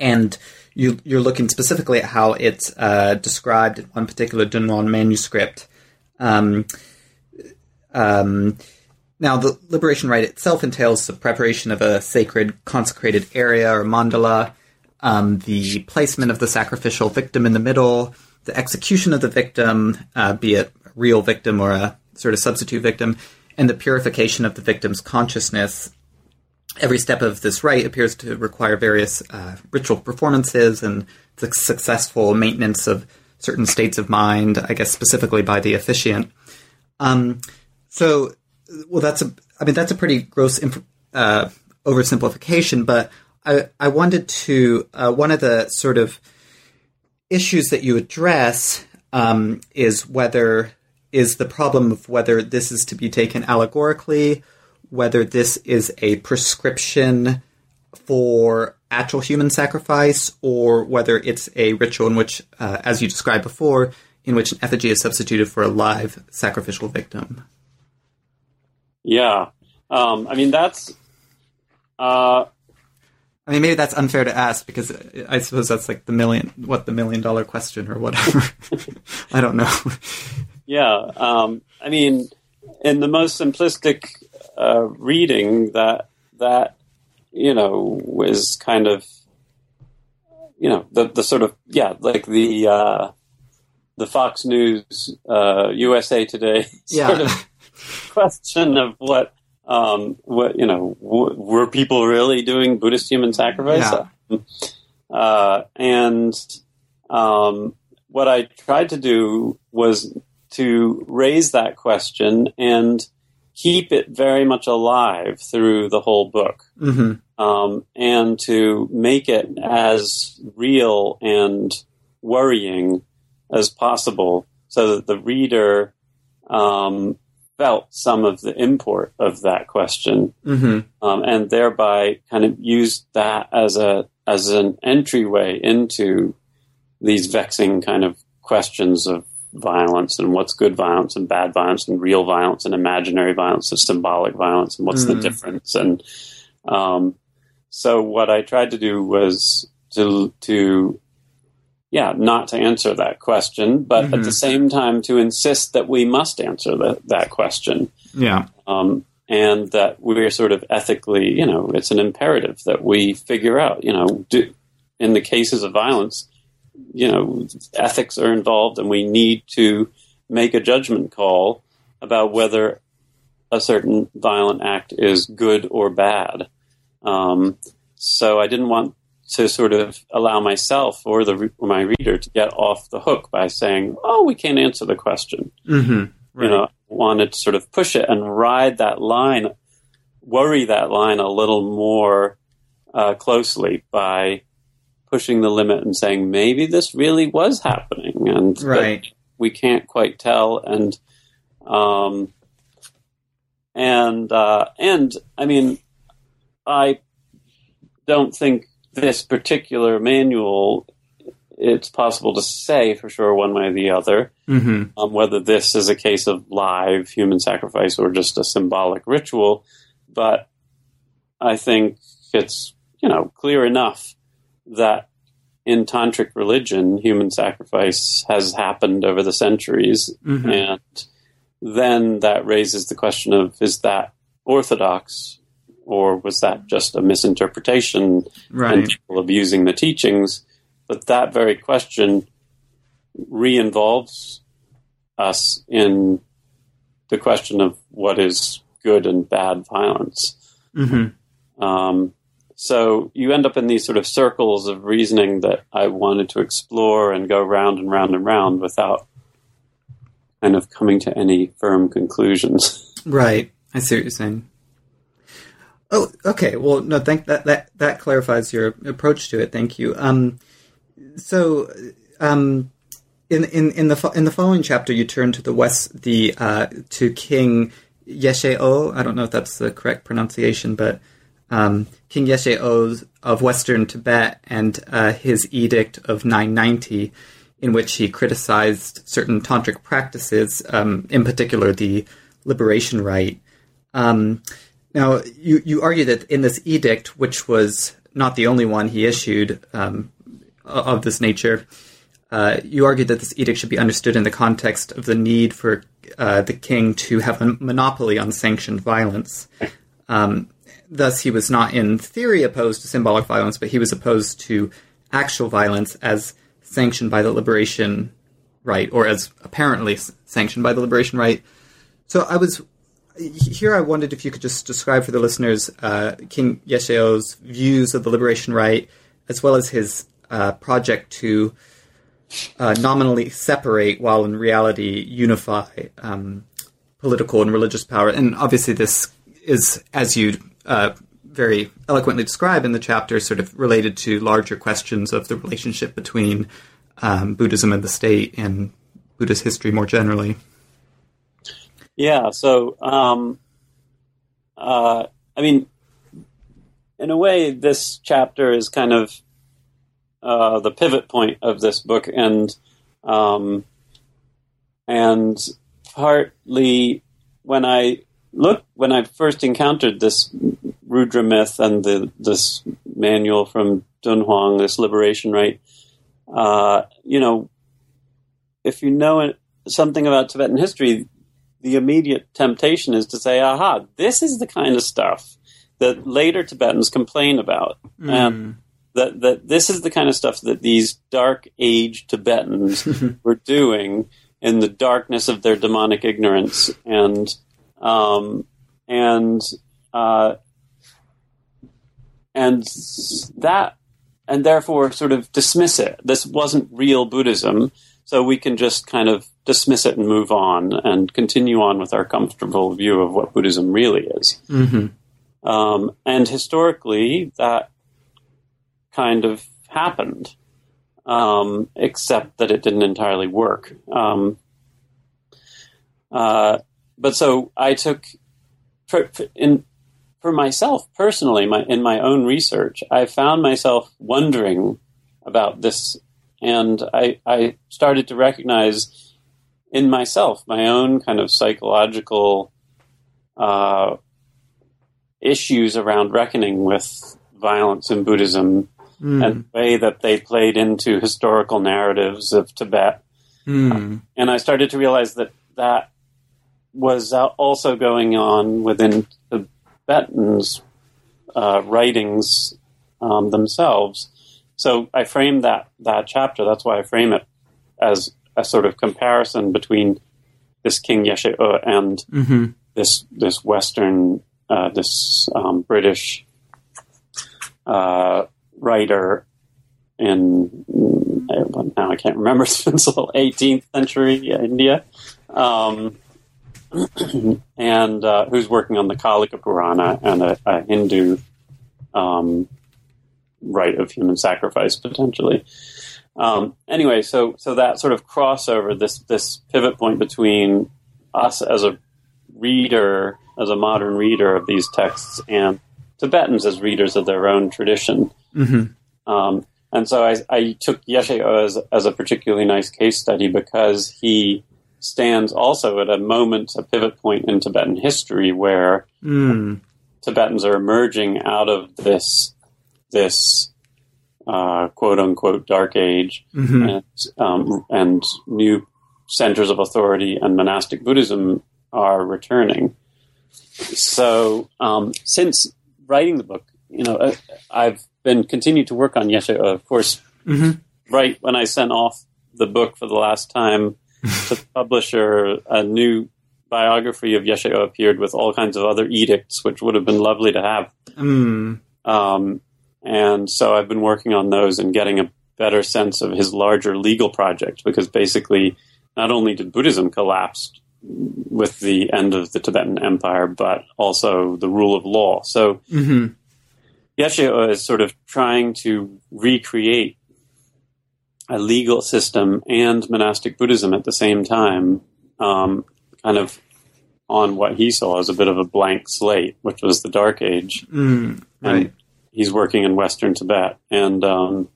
and you you're looking specifically at how it's uh, described in one particular Dunhuang manuscript. Um, um, now, the liberation rite itself entails the preparation of a sacred consecrated area or mandala, um, the placement of the sacrificial victim in the middle, the execution of the victim, uh, be it a real victim or a sort of substitute victim, and the purification of the victim's consciousness. Every step of this rite appears to require various uh, ritual performances and the successful maintenance of certain states of mind, I guess specifically by the officiant. Um, so, well, that's a, I mean, that's a pretty gross inf- uh, oversimplification, but I, I wanted to, uh, one of the sort of issues that you address um, is whether, is the problem of whether this is to be taken allegorically, whether this is a prescription for actual human sacrifice, or whether it's a ritual in which, uh, as you described before, in which an effigy is substituted for a live sacrificial victim.
Yeah. Um, I mean, that's. Uh,
I mean, maybe that's unfair to ask because I suppose that's like the million, what the million dollar question or whatever. I don't know.
yeah. Um, I mean, in the most simplistic uh, reading, that that you know was kind of you know the the sort of yeah like the uh, the Fox News uh, USA Today sort
Yeah.
of question of what um, what you know w- were people really doing Buddhist human sacrifice? Uh, and um, what I tried to do was to raise that question and keep it very much alive through the whole book.
Hmm
um, and to make it as real and worrying as possible so that the reader um, felt some of the import of that question
hmm
um, and thereby kind of used that as a as an entryway into these vexing kind of questions of violence and what's good violence and bad violence and real violence and imaginary violence and symbolic violence and what's the
Mm.
difference and um, so what I tried to do was to to yeah not to answer that question but at
Mhm.
the same time to insist that we must answer that that question
Yeah.
um, and that we're sort of ethically, you know, it's an imperative that we figure out, you know, do, in the cases of violence, you know, ethics are involved, and we need to make a judgment call about whether a certain violent act is good or bad. Um, so I didn't want to sort of allow myself or the or my reader to get off the hook by saying, "Oh, we can't answer the question."
hmm
You know, wanted to sort of push it and ride that line, worry that line a little more uh, closely by pushing the limit and saying maybe this really was happening and
Right.
we can't quite tell and um and uh and I mean I don't think this particular manual it's possible to say for sure one way or the other
Mm-hmm.
um, whether this is a case of live human sacrifice or just a symbolic ritual. But I think it's you know clear enough that in tantric religion, human sacrifice has happened over the centuries,
Mhm.
and then that raises the question of is that orthodox or was that just a misinterpretation and
Right.
people abusing the teachings. But that very question re-involves us in the question of what is good and bad violence.
Mm-hmm.
Um, so you end up in these sort of circles of reasoning that I wanted to explore and go round and round and round without kind of coming to any firm conclusions.
Right. I see what you're saying. Oh, okay. Well, no, thank that that that clarifies your approach to it. Thank you. Um, so, um, in in in the in the following chapter, you turn to the west the uh, to King Yeshe Ö. I don't know if that's the correct pronunciation, but um, King Yeshe Ö of Western Tibet and uh, his edict of 990, in which he criticized certain tantric practices, um, in particular the liberation rite. Now, you, you argue that in this edict, which was not the only one he issued um, of this nature, uh, you argue that this edict should be understood in the context of the need for uh, the king to have a monopoly on sanctioned violence. Um, thus, he was not in theory opposed to symbolic violence, but he was opposed to actual violence as sanctioned by the liberation rite, or as apparently sanctioned by the liberation rite. So I was here. I wondered if you could just describe for the listeners uh, King Yeshe Ö's views of the liberation rite, as well as his uh, project to uh, nominally separate, while in reality unify, um, political and religious power. And obviously, this is, as you uh, very eloquently describe in the chapter, sort of related to larger questions of the relationship between um, Buddhism and the state and Buddhist history more generally.
Yeah. So, um, uh, I mean, in a way, this chapter is kind of uh, the pivot point of this book, and um, and partly when I look when I first encountered this Rudra myth and the this manual from Dunhuang, this liberation rite, uh, you know, if you know something about Tibetan history, the immediate temptation is to say, aha, this is the kind of stuff that later Tibetans complain about. And that, that this is the kind of stuff that these dark age Tibetans were doing in the darkness of their demonic ignorance. And, um, and, uh, and that, and therefore sort of dismiss it. This wasn't real Buddhism. So we can just kind of dismiss it and move on and continue on with our comfortable view of what Buddhism really is.
Mm-hmm.
Um, and historically, that kind of happened, um, except that it didn't entirely work. Um, uh, but so I took for, in for myself personally, my in my own research, I found myself wondering about this, and I I started to recognize in myself my own kind of psychological uh, issues around reckoning with violence in Buddhism
Mm.
and the way that they played into historical narratives of Tibet.
Mm.
And I started to realize that that was uh, also going on within Tibetans' uh, writings um, themselves. So I framed that that chapter. That's why I frame it as a sort of comparison between this King Yeshe Ö and
Mm-hmm.
this this Western uh, this um, British uh, writer in now I can't remember it's the 18th century India, um, and uh, who's working on the Kalika Purana and a, a Hindu um, rite of human sacrifice potentially. Um, anyway, so so that sort of crossover, this this pivot point between us as a reader, as a modern reader of these texts, and Tibetans as readers of their own tradition.
Mm-hmm.
Um, and so I, I took Yeshe as, as a particularly nice case study because he stands also at a moment, a pivot point in Tibetan history where
Mm.
Tibetans are emerging out of this this uh, quote unquote dark age
Mhm.
and um, and new centers of authority and monastic Buddhism are returning. So um, since writing the book, you know, uh, I've been continued to work on Yeshe. Of course,
Mhm.
right when I sent off the book for the last time to the publisher, a new biography of Yeshe appeared with all kinds of other edicts, which would have been lovely to have.
Mm.
Um, and so I've been working on those and getting a better sense of his larger legal project because basically, not only did Buddhism collapse with the end of the Tibetan Empire, but also the rule of law. So
Mhm.
Yeshe Ö is sort of trying to recreate a legal system and monastic Buddhism at the same time, um, kind of on what he saw as a bit of a blank slate, which was the Dark Age
Mm. Right.
and he's working in Western Tibet, and um,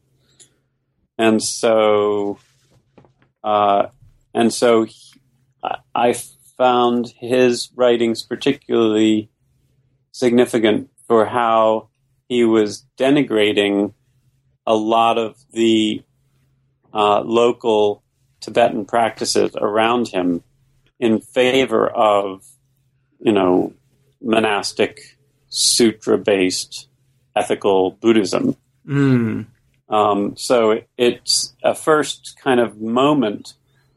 and so uh, and so he, I- found his writings particularly significant for how he was denigrating a lot of the uh, local Tibetan practices around him in favor of, you know, monastic sutra based ethical Buddhism.
Mm.
Um, so it, it's a first kind of moment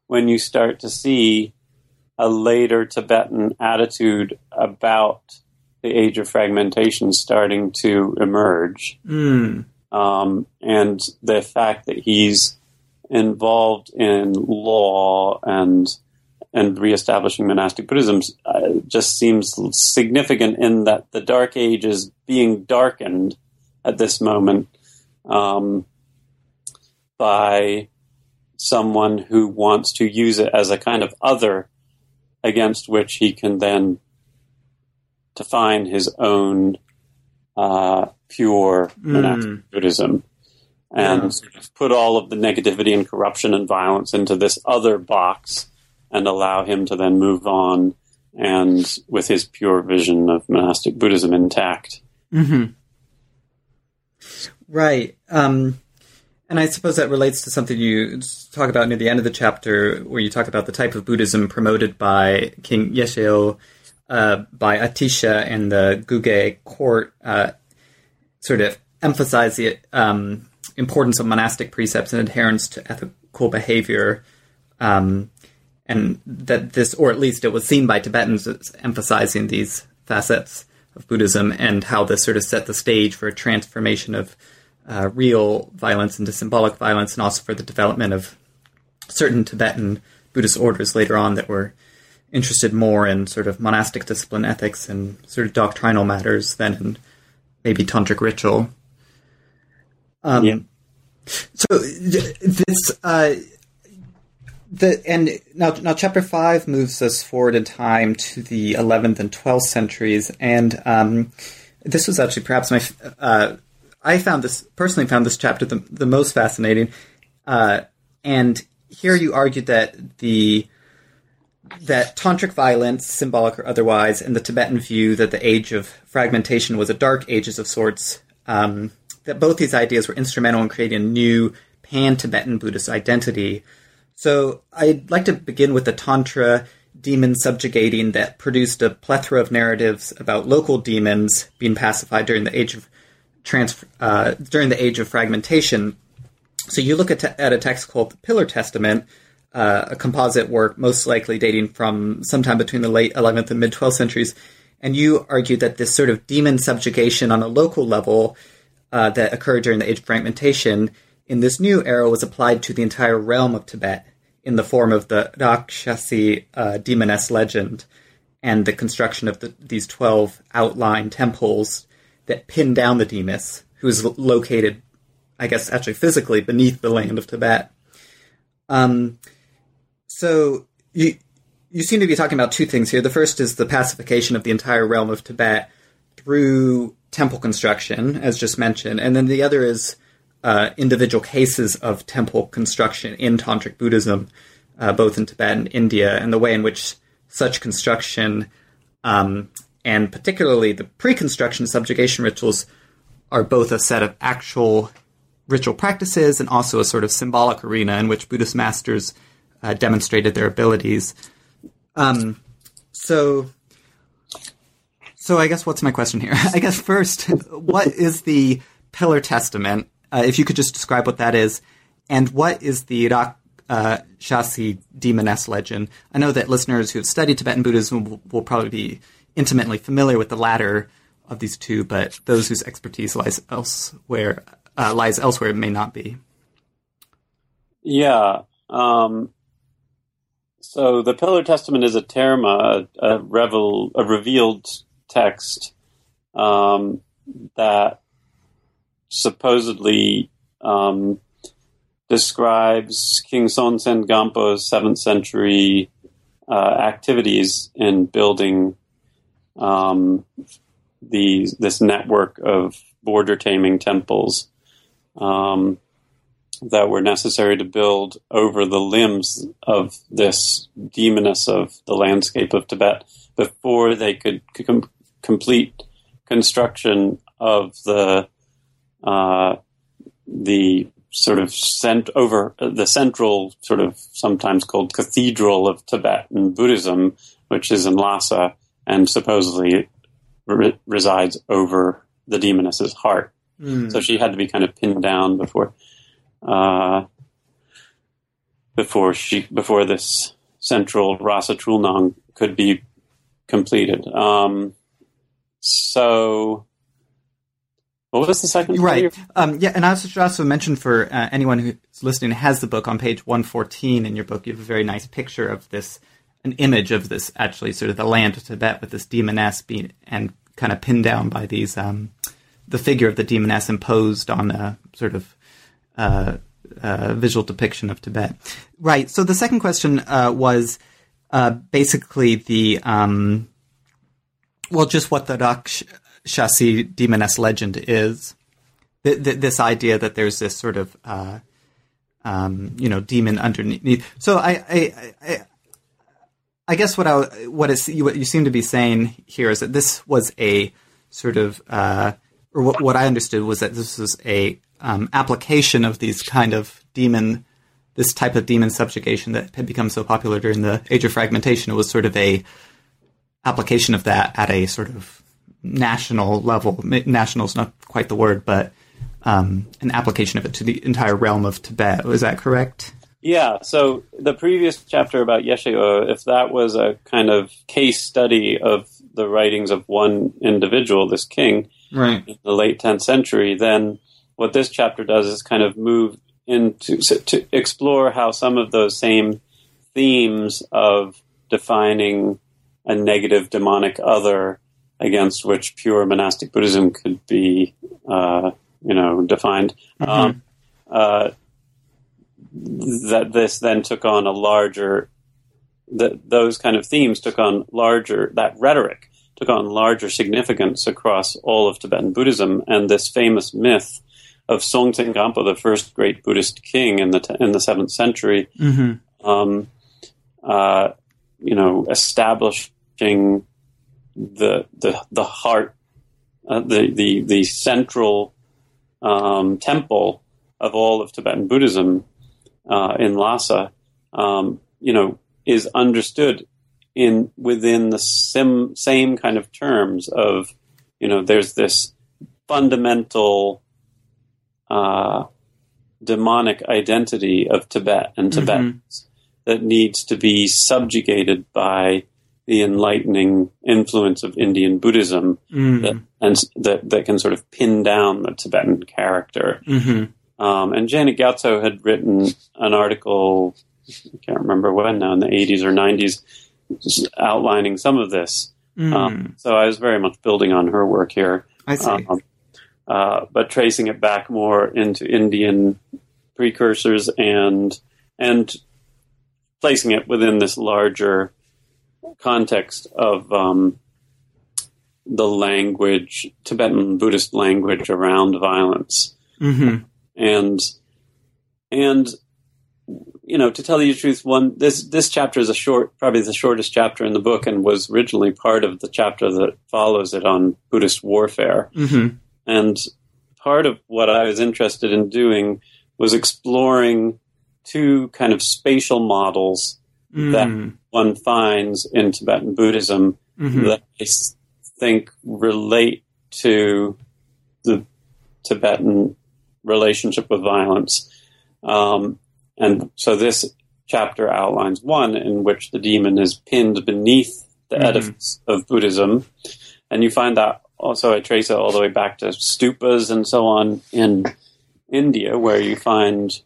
when you start to see a later Tibetan attitude about the age of fragmentation starting to emerge.
Mm.
Um, and the fact that he's involved in law and and reestablishing monastic Buddhism uh, just seems significant in that the Dark Age is being darkened at this moment um, by someone who wants to use it as a kind of other against which he can then define his own uh, pure monastic Buddhism and
Yeah.
sort of put all of the negativity and corruption and violence into this other box and allow him to then move on and with his pure vision of monastic Buddhism intact.
hmm Right. Um, and I suppose that relates to something you talk about near the end of the chapter, where you talk about the type of Buddhism promoted by King Yeshe Ö, uh, by Atisha and the Guge court, uh, sort of emphasize the um, importance of monastic precepts and adherence to ethical behavior. Um, and that this, or at least it was seen by Tibetans as emphasizing these facets of Buddhism and how this sort of set the stage for a transformation of uh, real violence into symbolic violence and also for the development of certain Tibetan Buddhist orders later on that were interested more in sort of monastic discipline ethics and sort of doctrinal matters than in maybe tantric ritual. Um,
Yeah.
So this uh, the and now now chapter five moves us forward in time to the 11th and 12th centuries, and um, this was actually perhaps my uh, I found this personally found this chapter the, the most fascinating, uh, and here you argued that the that tantric violence, symbolic or otherwise, and the Tibetan view that the age of fragmentation was a dark ages of sorts. Um, that both these ideas were instrumental in creating a new pan-Tibetan Buddhist identity. So I'd like to begin with the Tantra demon subjugating that produced a plethora of narratives about local demons being pacified during the age of trans uh, during the age of fragmentation. So you look at, at a text called the Pillar Testament, uh, a composite work most likely dating from sometime between the late 11th and mid 12th centuries, and you argue that this sort of demon subjugation on a local level uh, that occurred during the age of fragmentation in this new era was applied to the entire realm of Tibet in the form of the Rakshasi uh, demoness legend. and the construction of the, these 12 outline temples that pin down the Demas, who is located, I guess, actually physically beneath the land of Tibet. Um, so you you seem to be talking about two things here. The first is the pacification of the entire realm of Tibet through temple construction, as just mentioned, and then the other is uh, individual cases of temple construction in tantric Buddhism, uh, both in Tibet and India, and the way in which such construction, um, and particularly the pre-construction subjugation rituals, are both a set of actual ritual practices and also a sort of symbolic arena in which Buddhist masters uh, demonstrated their abilities. Um, so, so I guess what's my question here? I guess first, what is the Pillar Testament? Uh, if you could just describe what that is, and what is the Rak uh, demoness legend? I know that listeners who have studied Tibetan Buddhism will, will probably be intimately familiar with the latter of these two, but those whose expertise lies elsewhere uh, lies elsewhere may not be.
Yeah. Um, so the Pillar Testament is a terma, a, revel, a revealed text um, that supposedly um, describes King Songtsen Gampo's seventh century uh, activities in building um, these this network of border taming temples um, that were necessary to build over the limbs of this demoness of the landscape of Tibet before they could com- complete construction of the uh, the sort of sent over the central sort of sometimes called cathedral of Tibetan Buddhism, which is in Lhasa and supposedly re- resides over the demoness's heart. Mm. So she had to be kind of pinned down before, uh, before she before this central Rasa Trulnang could be completed. Um, so, what was the second?
Right. Um, yeah, and I should also mention for uh, anyone who's listening has the book on page one fourteen in your book, you have a very nice picture of this, an image of this actually sort of the land of Tibet with this demoness being and kind of pinned down by these. Um, the figure of the demoness imposed on a sort of uh, uh, visual depiction of Tibet. Right. So the second question uh, was uh, basically the um, well, just what the Rakshasi demoness legend is. Th- th- this idea that there's this sort of uh, um, you know demon underneath. So I, I, I I guess what I what is what you seem to be saying here is that this was a sort of uh, or what, what I understood was that this was a um, application of these kind of demon, this type of demon subjugation that had become so popular during the age of fragmentation. It was sort of a application of that at a sort of national level. National is not quite the word, but um, an application of it to the entire realm of Tibet. Was that correct?
Yeah. So the previous chapter about Yeshe Ö, if that was a kind of case study of the writings of one individual, this king,
right.
in the late 10th century, then what this chapter does is kind of move into to explore how some of those same themes of defining a negative demonic other against which pure monastic Buddhism could be, uh, you know, defined. Mm-hmm. Um, uh, that this then took on a larger, that those kind of themes took on larger, that rhetoric took on larger significance across all of Tibetan Buddhism, and this famous myth of Songtsen Gampo, the first great Buddhist king in the in the seventh century, mm-hmm. um, uh, you know, establishing the the the heart, uh, the the the central um, temple of all of Tibetan Buddhism uh, in Lhasa, um, you know, is understood in within the sim, same kind of terms of you know there's this fundamental uh, demonic identity of Tibet and Tibetans mm-hmm. that needs to be subjugated by the enlightening influence of Indian Buddhism mm. that, and that, that can sort of pin down the Tibetan character. Mm-hmm. Um, and Janet Gyatso had written an article, I can't remember when now, in the 80s or 90s, just outlining some of this.
Mm.
Um, so I was very much building on her work here.
I see.
Um, uh, but tracing it back more into Indian precursors and and placing it within this larger context of um, the language, Tibetan Buddhist language around violence,
hmm
and and you know, to tell you the truth, one this this chapter is a short, probably the shortest chapter in the book, and was originally part of the chapter that follows it on Buddhist warfare.
hmm
And part of what I was interested in doing was exploring two kind of spatial models
Mm.
one finds in Tibetan Buddhism
Mhm.
I think relate to the Tibetan relationship with violence. Um, and so this chapter outlines one in which the demon is pinned beneath the
Mhm.
edifice of Buddhism. And you find that also, I trace it all the way back to stupas and so on in India, where you find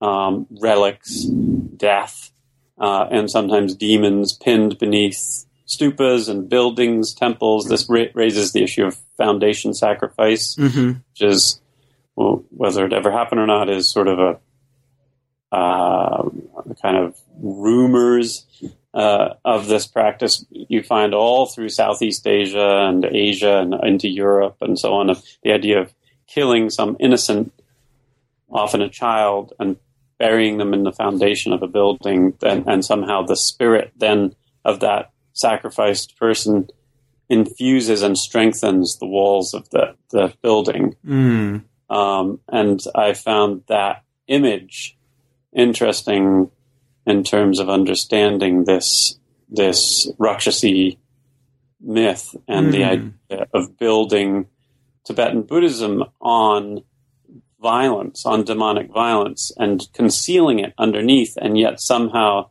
um, relics, death, uh, and sometimes demons pinned beneath stupas and buildings, temples. This ra- raises the issue of foundation sacrifice,
Mhm.
which is, well, whether it ever happened or not, is sort of a uh, kind of rumors uh, of this practice. You find all through Southeast Asia and Asia and into Europe and so on. Of the idea of killing some innocent, often a child, and burying them in the foundation of a building, and, and somehow the spirit then of that sacrificed person infuses and strengthens the walls of the, the building.
Mm.
Um, and I found that image interesting in terms of understanding this this Rakshasi myth and the
Mm.
idea of building Tibetan Buddhism on violence, on demonic violence, and concealing it underneath, and yet somehow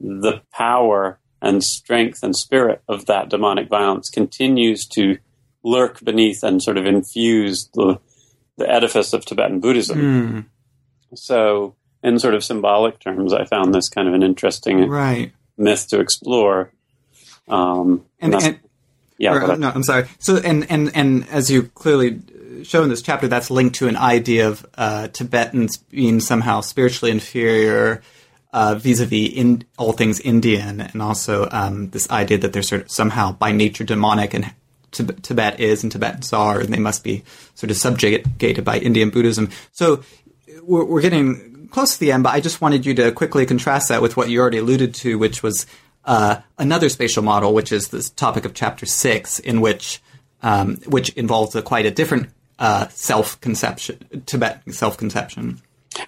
the power and strength and spirit of that demonic violence continues to lurk beneath and sort of infuse the the edifice of Tibetan Buddhism.
Mm.
So, in sort of symbolic terms, I found this kind of an interesting
Right.
myth to explore. Um,
And,
that's-
and
yeah,
or, no, I'm sorry. So, and and and as you clearly show in this chapter, that's linked to an idea of uh, Tibetans being somehow spiritually inferior uh, vis-a-vis all things Indian, and also um, this idea that they're sort of somehow by nature demonic, and Tib- Tibet is and Tibetans are, and they must be sort of subjugated by Indian Buddhism. So, we're, we're getting close to the end, but I just wanted you to quickly contrast that with what you already alluded to, which was uh, another spatial model, which is this topic of chapter six, in which um, which involves a quite a different uh, self conception, Tibetan self conception.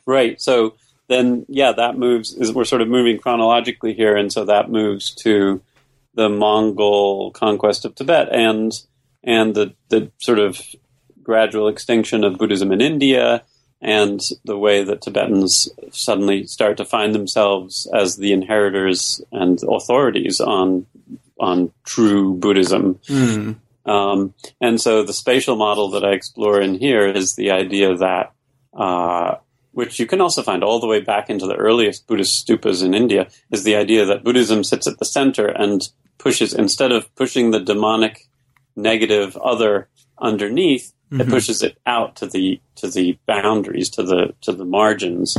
right. So then, yeah, that moves. Is we're sort of moving chronologically here, and so that moves to the Mongol conquest of Tibet and and the the sort of gradual extinction of Buddhism in India. And the way that Tibetans suddenly start to find themselves as the inheritors and authorities on on true Buddhism. Um, and so the spatial model that I explore in here is the idea that, uh, which you can also find all the way back into the earliest Buddhist stupas in India, is the idea that Buddhism sits at the center and pushes, instead of pushing the demonic, negative other underneath, it pushes it out to the to the boundaries, to the to the margins.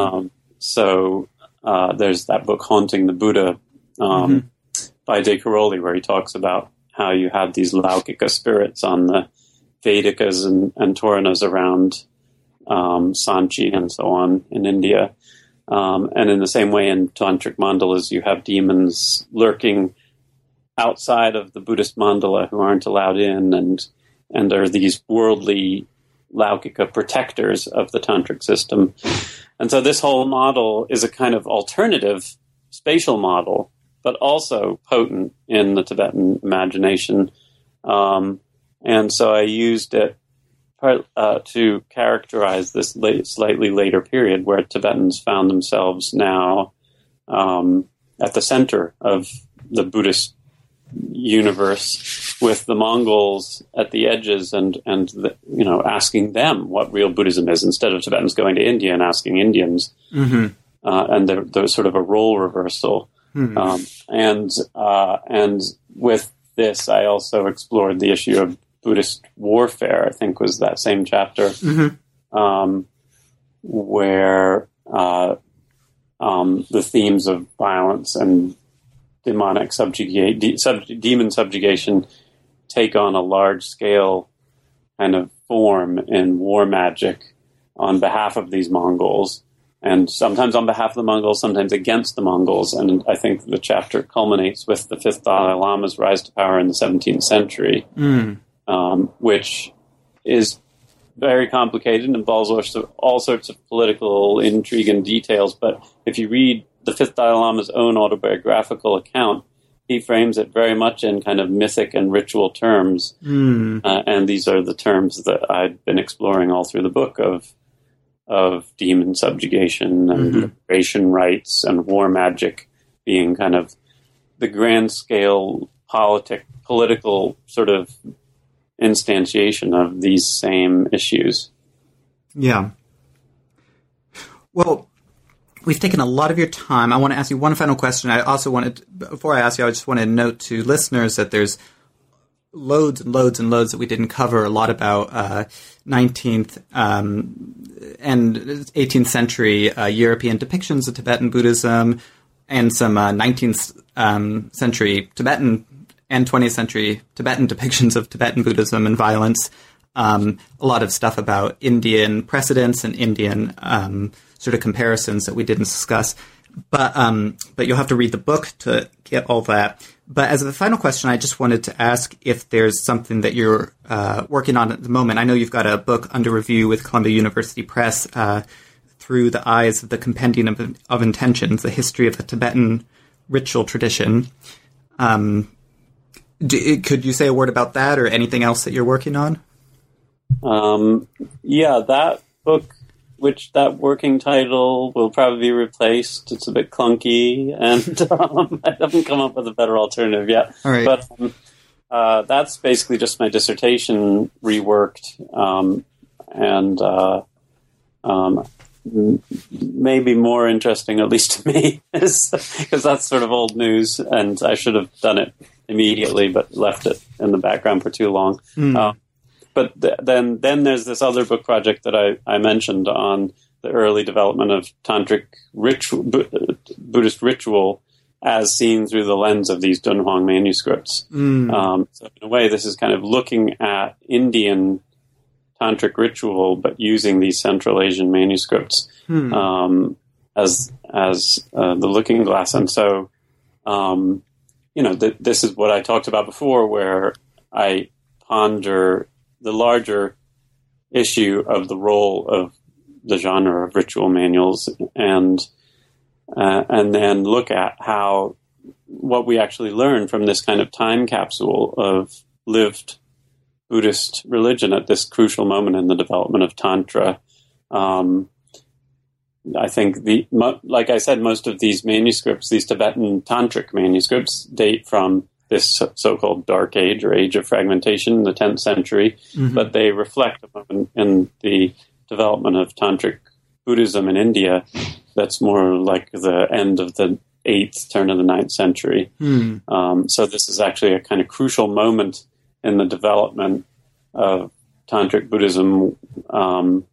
Um, so uh, there's that book, Haunting the Buddha, um, by DeCaroli, where he talks about how you have these Laukika spirits on the Vedikas and, and Toranas around um, Sanchi and so on in India. Um, and in the same way, in tantric mandalas, you have demons lurking outside of the Buddhist mandala who aren't allowed in, and and are these worldly Laukika protectors of the tantric system. And so this whole model is a kind of alternative spatial model, but also potent in the Tibetan imagination. Um, and so I used it part, uh, to characterize this late, slightly later period where Tibetans found themselves now um, at the center of the Buddhist universe with the Mongols at the edges and and the, you know asking them what real Buddhism is instead of Tibetans going to India and asking Indians
Mm-hmm.
uh, and there, there's sort of a role reversal Hmm. Um, and uh, and with this, I also explored the issue of Buddhist warfare. I think was that same chapter mm-hmm. um, where uh, um, the themes of violence and demonic subjugate de- sub- demon subjugation take on a large scale kind of form in war magic on behalf of these Mongols, and sometimes on behalf of the Mongols, sometimes against the Mongols. And I think the chapter culminates with the fifth Dalai Lama's rise to power in the 17th century, mm. um, which is very complicated and involves all sorts, of, all sorts of political intrigue and details. But if you read the fifth Dalai Lama's own autobiographical account, he frames it very much in kind of mythic and ritual terms. Mm. Uh, and these are the terms that I've been exploring all through the book of of demon subjugation and mm-hmm. liberation rites and war magic being kind of the grand scale politic political sort of instantiation of these same issues.
Yeah. Well, we've taken a lot of your time. I want to ask you one final question. I also wanted, before I ask you, I just want to note to listeners that there's loads and loads and loads that we didn't cover. A lot about uh, 19th um, and 18th century uh, European depictions of Tibetan Buddhism, and some uh, 19th um, century Tibetan and 20th century Tibetan depictions of Tibetan Buddhism and violence. Um, a lot of stuff about Indian precedents and Indian um, sort of comparisons that we didn't discuss. But um, but you'll have to read the book to get all that. But as a final question, I just wanted to ask if there's something that you're uh, working on at the moment. I know you've got a book under review with Columbia University Press, uh, through the eyes of the Compendium of, of, Intentions: The History of the Tibetan Ritual Tradition. Um, do, could you say a word about that, or anything else that you're working on?
Um, yeah, that book which that working title will probably be replaced. It's a bit clunky, and um, I haven't come up with a better alternative yet. But um, uh, that's basically just my dissertation reworked, um, and uh, um, maybe more interesting, at least to me, because that's sort of old news, and I should have done it immediately, but left it in the background for too long. Mm but th- then then there's this other book project that I, I mentioned on the early development of tantric ritual, Buddhist ritual as seen through the lens of these Dunhuang manuscripts. Mm. Um, so in a way, this is kind of looking at Indian tantric ritual, but using these Central Asian manuscripts hmm. um, as as uh, the looking glass. And so, um, you know, th- this is what I talked about before, where I ponder the larger issue of the role of the genre of ritual manuals and uh, and then look at how what we actually learn from this kind of time capsule of lived Buddhist religion at this crucial moment in the development of Tantra. Um, I think the like I said, most of these manuscripts, these Tibetan tantric manuscripts, date from this so-called dark age or age of fragmentation in the 10th century, mm-hmm. but they reflect in, in the development of tantric Buddhism in India. That's more like the end of the eighth, turn of the ninth century. Mm. Um, so this is actually a kind of crucial moment in the development of tantric Buddhism, um,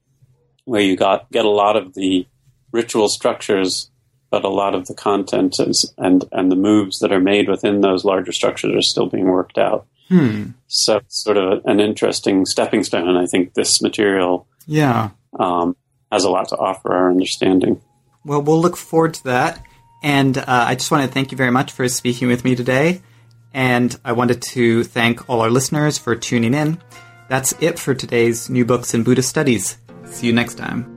where you got get a lot of the ritual structures but a lot of the content is, and and the moves that are made within those larger structures are still being worked out. Hmm. So it's sort of an interesting stepping stone, and I think this material,
yeah,
um, has a lot to offer our understanding.
Well, we'll look forward to that, and uh, I just want to thank you very much for speaking with me today. And I wanted to thank all our listeners for tuning in. That's it for today's New Books in Buddhist Studies. See you next time.